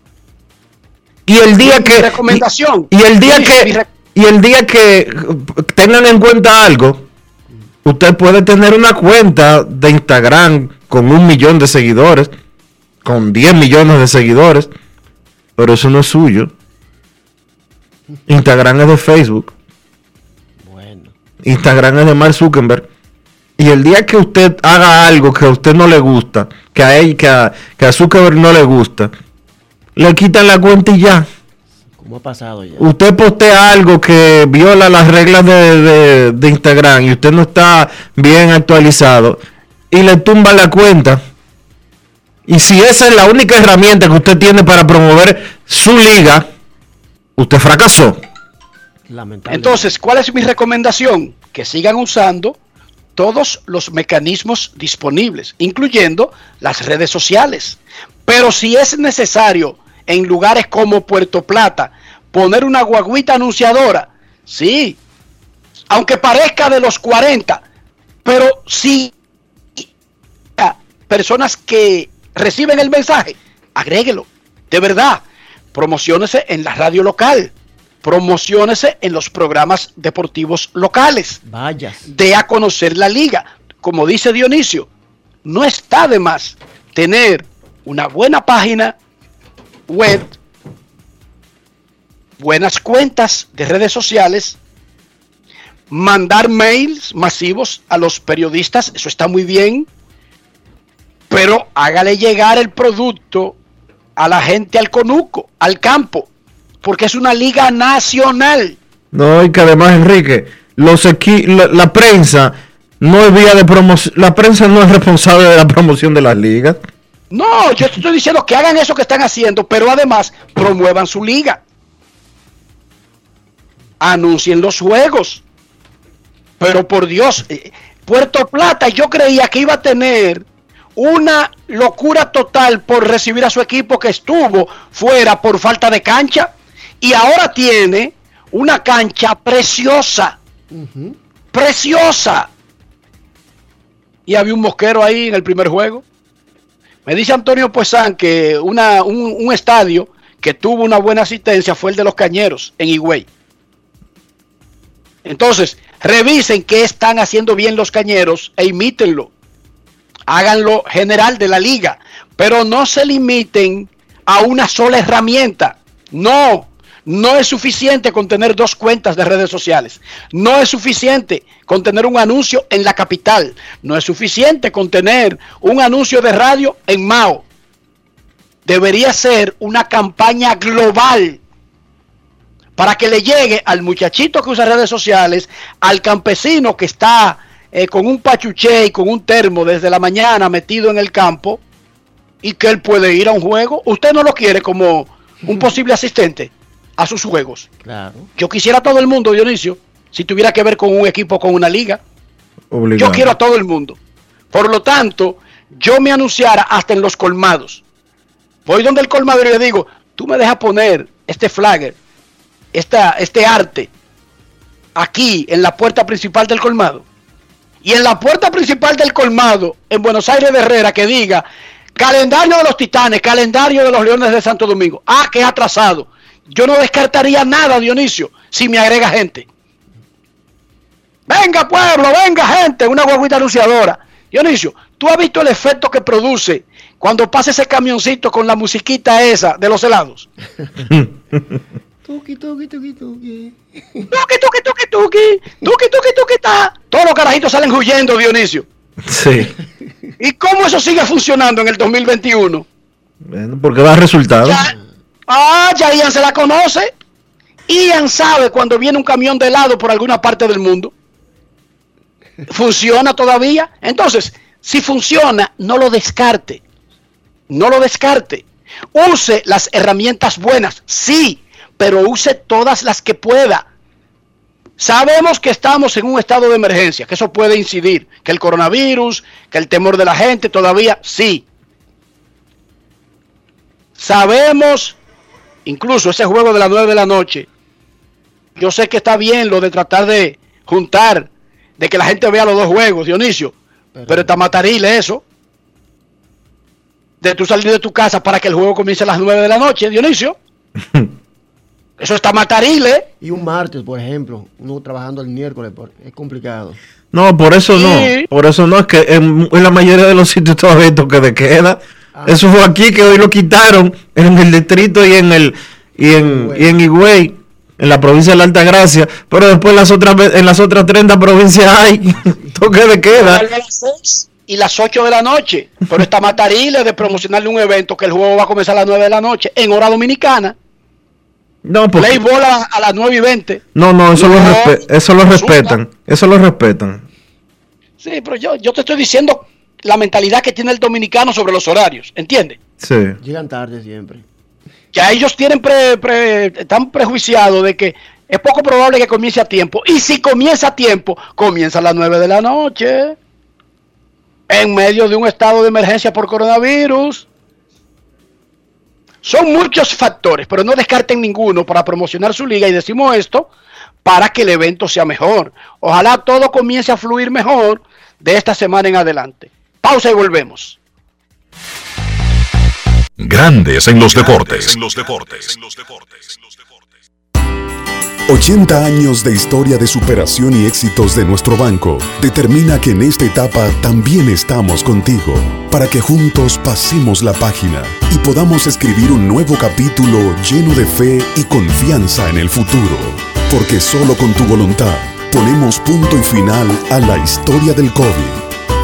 Y el día Mi que recomendación. y el día Mi- mi que y el día que eh, tengan en cuenta algo, usted puede tener una cuenta de Instagram con un millón de seguidores, con 10 millones de seguidores, pero eso no es suyo. Instagram es de Facebook. Instagram es de Mark Zuckerberg. Y el día que usted haga algo que a usted no le gusta, que a él, que a, que a Zuckerberg no le gusta, le quitan la cuenta y ya. ¿Cómo ha pasado ya? Usted postea algo que viola las reglas de, de- de Instagram y usted no está bien actualizado y le tumba la cuenta. Y si esa es la única herramienta que usted tiene para promover su liga, usted fracasó. Entonces, ¿cuál es mi recomendación? Que sigan usando todos los mecanismos disponibles, incluyendo las redes sociales. Pero si es necesario en lugares como Puerto Plata poner una guaguita anunciadora, sí, aunque parezca de los 40, pero si a personas que reciben el mensaje, agréguelo, de verdad, promocionese en la radio local, promocionese en los programas deportivos locales, Vaya. dé a conocer la liga. Como dice Dionisio, no está de más tener una buena página web, buenas cuentas de redes sociales, mandar mails masivos a los periodistas, eso está muy bien, pero hágale llegar el producto a la gente al conuco, al campo, porque es una liga nacional. No, y que además, Enrique, los equi- la, la prensa no es vía de promoción, la prensa no es responsable de la promoción de las ligas. No, yo te estoy diciendo que hagan eso que están haciendo, pero además promuevan su liga. Anuncien los juegos. Pero por Dios, eh, Puerto Plata yo creía que iba a tener una locura total por recibir a su equipo que estuvo fuera por falta de cancha y ahora tiene una cancha preciosa, preciosa. Y había un mosquero ahí en el primer juego. Me dice Antonio Puesán que una, un, un estadio que tuvo una buena asistencia fue el de los Cañeros en Higüey. Entonces, revisen qué están haciendo bien los Cañeros e imítenlo. Háganlo general de la liga, pero no se limiten a una sola herramienta. No, no es suficiente con tener dos cuentas de redes sociales. No es suficiente con tener un anuncio en la capital. No es suficiente con tener un anuncio de radio en Mao. Debería ser una campaña global para que le llegue al muchachito que usa redes sociales, al campesino que está eh, con un pachuché y con un termo desde la mañana metido en el campo y que él puede ir a un juego. Usted no lo quiere como un posible asistente a sus juegos. Claro. Yo quisiera a todo el mundo, Dionisio, si tuviera que ver con un equipo, con una liga. Obligado. Yo quiero a todo el mundo. Por lo tanto, yo me anunciara hasta en los colmados. Voy donde el colmado y le digo, tú me dejas poner este flagger, esta, este arte, aquí en la puerta principal del colmado. Y en la puerta principal del colmado, en Buenos Aires de Herrera, que diga, calendario de los Titanes, calendario de los Leones de Santo Domingo. Ah, que atrasado. Yo no descartaría nada, Dionisio, si me agrega gente. Venga pueblo, venga gente, una guaguita anunciadora. Dionisio, ¿tú has visto el efecto que produce cuando pasa ese camioncito con la musiquita esa de los helados? Tuki, tuki, tuki, tuki. Tuki, tuki, tuki, tuki, tuki, tuki, tuki, ta. Todos los carajitos salen huyendo, Dionisio. Sí. ¿Y cómo eso sigue funcionando en el 2021? Bueno, porque da resultados. Ah, ya Ian se la conoce. Ian sabe cuando viene un camión de helado por alguna parte del mundo. ¿Funciona todavía? Entonces, si funciona, no lo descarte. No lo descarte. Use las herramientas buenas, sí, pero use todas las que pueda. Sabemos que estamos en un estado de emergencia, que eso puede incidir, que el coronavirus, que el temor de la gente todavía, sí. Sabemos, incluso ese juego de las 9 de la noche, yo sé que está bien lo de tratar de juntar, de que la gente vea los dos juegos, Dionisio, pero, está matarile eso. De tú salir de tu casa para que el juego comience a las 9 de la noche, Dionisio. Eso está matarile. Y un martes, por ejemplo, uno trabajando el miércoles, es complicado. No, por eso no. Por eso no, es que en, la mayoría de los sitios todavía toque de queda. Ah. Eso fue aquí que hoy lo quitaron en el distrito y en el y en, y en Higüey, en la provincia de la Alta Gracia, pero después en las otras en las otras 30 provincias hay toque de queda. Y las 8 de la noche, pero está matarile de promocionarle un evento que el juego va a comenzar a las 9 de la noche en hora dominicana. No, porque... bola a las 9 y 20. No, no, eso, lo, eso lo respetan. Eso lo respetan. Sí, pero yo, yo te estoy diciendo la mentalidad que tiene el dominicano sobre los horarios. ¿Entiendes? Sí. Llegan tarde siempre. Ya ellos tienen pre, están prejuiciados de que es poco probable que comience a tiempo. Y si comienza a tiempo, comienza a las 9 de la noche. En medio de un estado de emergencia por coronavirus. Son muchos factores, pero no descarten ninguno para promocionar su liga y decimos esto para que el evento sea mejor. Ojalá todo comience a fluir mejor de esta semana en adelante. Pausa y volvemos. Grandes en los deportes. En los deportes. 80 años de historia de superación y éxitos de nuestro banco determina que en esta etapa también estamos contigo, para que juntos pasemos la página y podamos escribir un nuevo capítulo lleno de fe y confianza en el futuro. Porque solo con tu voluntad ponemos punto y final a la historia del COVID.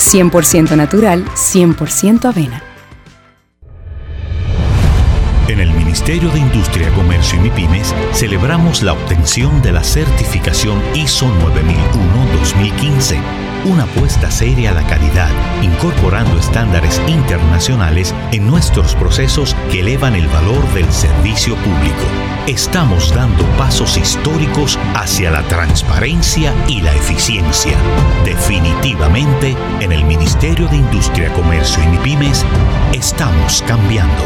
100% natural, 100% avena. En el Ministerio de Industria, Comercio y MIPIMES celebramos la obtención de la certificación ISO 9001-2015, una apuesta seria a la calidad, incorporando estándares internacionales en nuestros procesos que elevan el valor del servicio público. Estamos dando pasos históricos hacia la transparencia y la eficiencia. Definitivamente, en el Ministerio de Industria, Comercio y MIPIMES, estamos cambiando.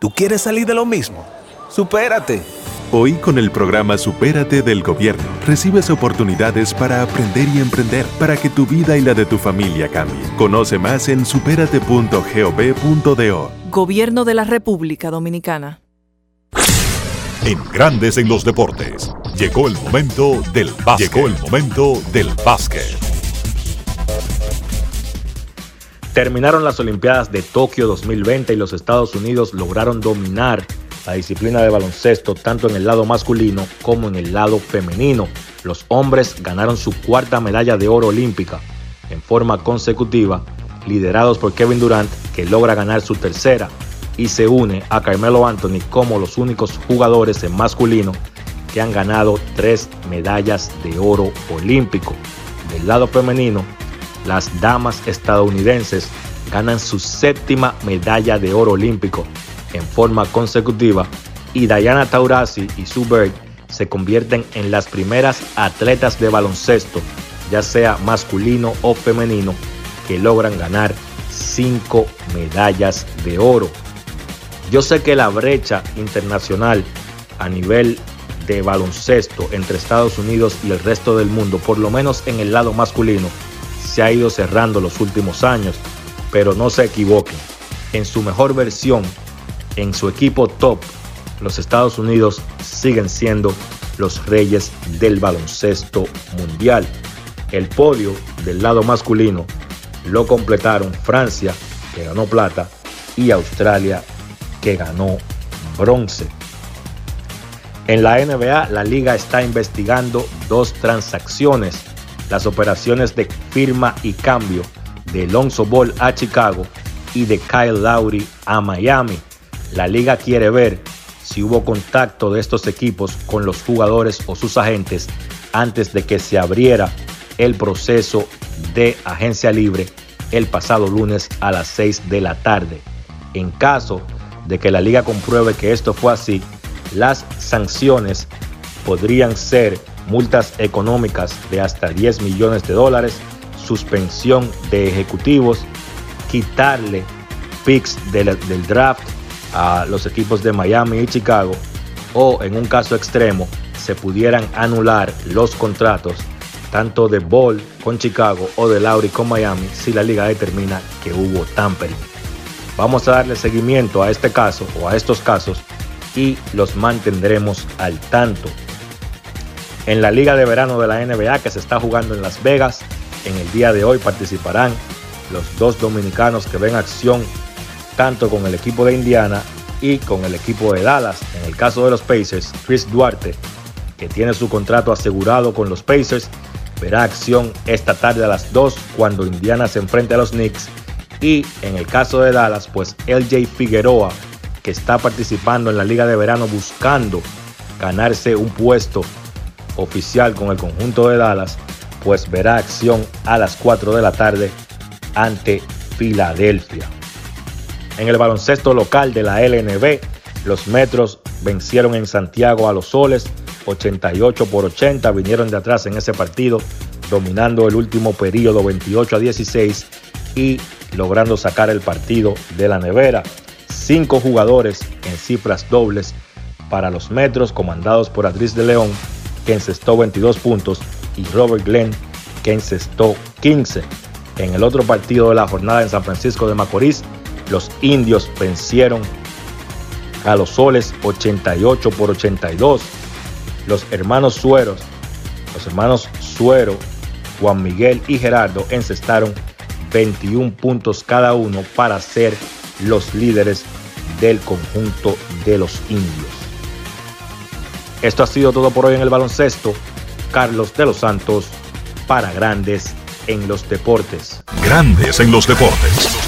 ¿Tú quieres salir de lo mismo? ¡Supérate! Hoy con el programa Supérate del Gobierno recibes oportunidades para aprender y emprender para que tu vida y la de tu familia cambien. Conoce más en superate.gov.do. Gobierno de la República Dominicana. En Grandes en los Deportes, llegó el momento del básquet. Llegó el momento del básquet. Terminaron las Olimpiadas de Tokio 2020 y los Estados Unidos lograron dominar la disciplina de baloncesto tanto en el lado masculino como en el lado femenino. Los hombres ganaron su cuarta medalla de oro olímpica en forma consecutiva, liderados por Kevin Durant, que logra ganar su tercera y se une a Carmelo Anthony como los únicos jugadores en masculino que han ganado tres medallas de oro olímpico. Del lado femenino, las damas estadounidenses ganan su séptima medalla de oro olímpico en forma consecutiva y Diana Taurasi y Sue Bird se convierten en las primeras atletas de baloncesto, ya sea masculino o femenino, que logran ganar cinco medallas de oro. Yo sé que la brecha internacional a nivel de baloncesto entre Estados Unidos y el resto del mundo, por lo menos en el lado masculino, se ha ido cerrando los últimos años, pero no se equivoquen. En su mejor versión, en su equipo top, los Estados Unidos siguen siendo los reyes del baloncesto mundial. El podio del lado masculino lo completaron Francia, que ganó plata, y Australia, que ganó bronce. En la NBA, la liga está investigando dos transacciones, las operaciones de firma y cambio de Lonzo Ball a Chicago y de Kyle Lowry a Miami. La liga quiere ver si hubo contacto de estos equipos con los jugadores o sus agentes antes de que se abriera el proceso de agencia libre el pasado lunes a las 6 de la tarde. En caso de que la liga compruebe que esto fue así, las sanciones podrían ser multas económicas de hasta 10 millones de dólares, suspensión de ejecutivos, quitarle picks del, del draft a los equipos de Miami y Chicago o en un caso extremo se pudieran anular los contratos tanto de Ball con Chicago o de Lowry con Miami si la liga determina que hubo tampering. Vamos a darle seguimiento a este caso o a estos casos y los mantendremos al tanto. En la liga de verano de la NBA que se está jugando en Las Vegas, en el día de hoy participarán los dos dominicanos que ven acción tanto con el equipo de Indiana y con el equipo de Dallas. En el caso de los Pacers, Chris Duarte, que tiene su contrato asegurado con los Pacers, verá acción esta tarde a las 2 cuando Indiana se enfrente a los Knicks. Y en el caso de Dallas, pues LJ Figueroa, que está participando en la Liga de Verano buscando ganarse un puesto oficial con el conjunto de Dallas, pues verá acción a las 4 de la tarde ante Filadelfia. En el baloncesto local de la LNB, los Metros vencieron en Santiago a los Soles 88 por 80, vinieron de atrás en ese partido, dominando el último periodo 28 a 16 y logrando sacar el partido de la nevera. Cinco jugadores en cifras dobles para los Metros, comandados por Adris de León, que encestó 22 puntos, y Robert Glenn, que encestó 15. En el otro partido de la jornada en San Francisco de Macorís, los indios vencieron a los soles 88 por 82. Los hermanos Sueros, los hermanos Suero, Juan Miguel y Gerardo encestaron 21 puntos cada uno para ser los líderes del conjunto de los indios. Esto ha sido todo por hoy en el baloncesto. Carlos de los Santos para Grandes en los Deportes. Grandes en los Deportes.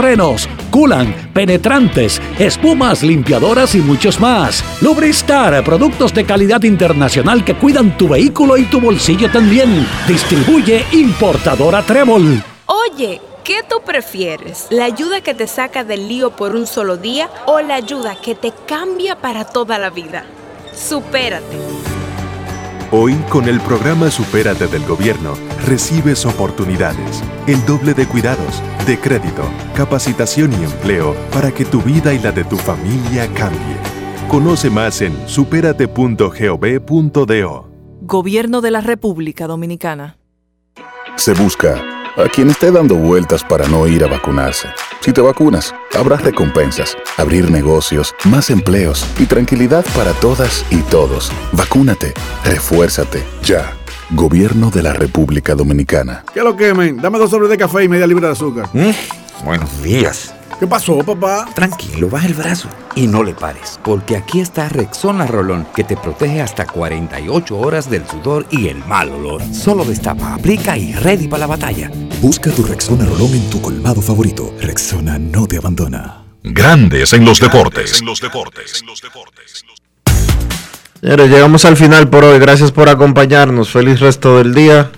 frenos, culan, penetrantes, espumas, limpiadoras y muchos más. Lubristar, productos de calidad internacional que cuidan tu vehículo y tu bolsillo también. Distribuye importadora Trébol. Oye, ¿qué tú prefieres? ¿La ayuda que te saca del lío por un solo día o la ayuda que te cambia para toda la vida? Supérate. Hoy, con el programa Supérate del Gobierno, recibes oportunidades, el doble de cuidados, de crédito, capacitación y empleo para que tu vida y la de tu familia cambie. Conoce más en superate.gov.do. Gobierno de la República Dominicana. Se busca a quien esté dando vueltas para no ir a vacunarse. Si te vacunas, habrá recompensas, abrir negocios, más empleos y tranquilidad para todas y todos. Vacúnate, refuérzate, ya. Gobierno de la República Dominicana. ¿Qué lo quemen? Dame dos sobres de café y media libra de azúcar. Buenos días. ¿Qué pasó, papá? Tranquilo, baja el brazo y no le pares, porque aquí está Rexona Rolón, que te protege hasta 48 horas del sudor y el mal olor. Solo destapa, aplica y ready para la batalla. Busca tu Rexona Rolón en tu colmado favorito. Rexona no te abandona. Grandes en los deportes. En los deportes. Señores, llegamos al final por hoy. Gracias por acompañarnos. Feliz resto del día.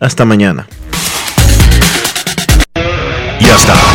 Hasta mañana. Y hasta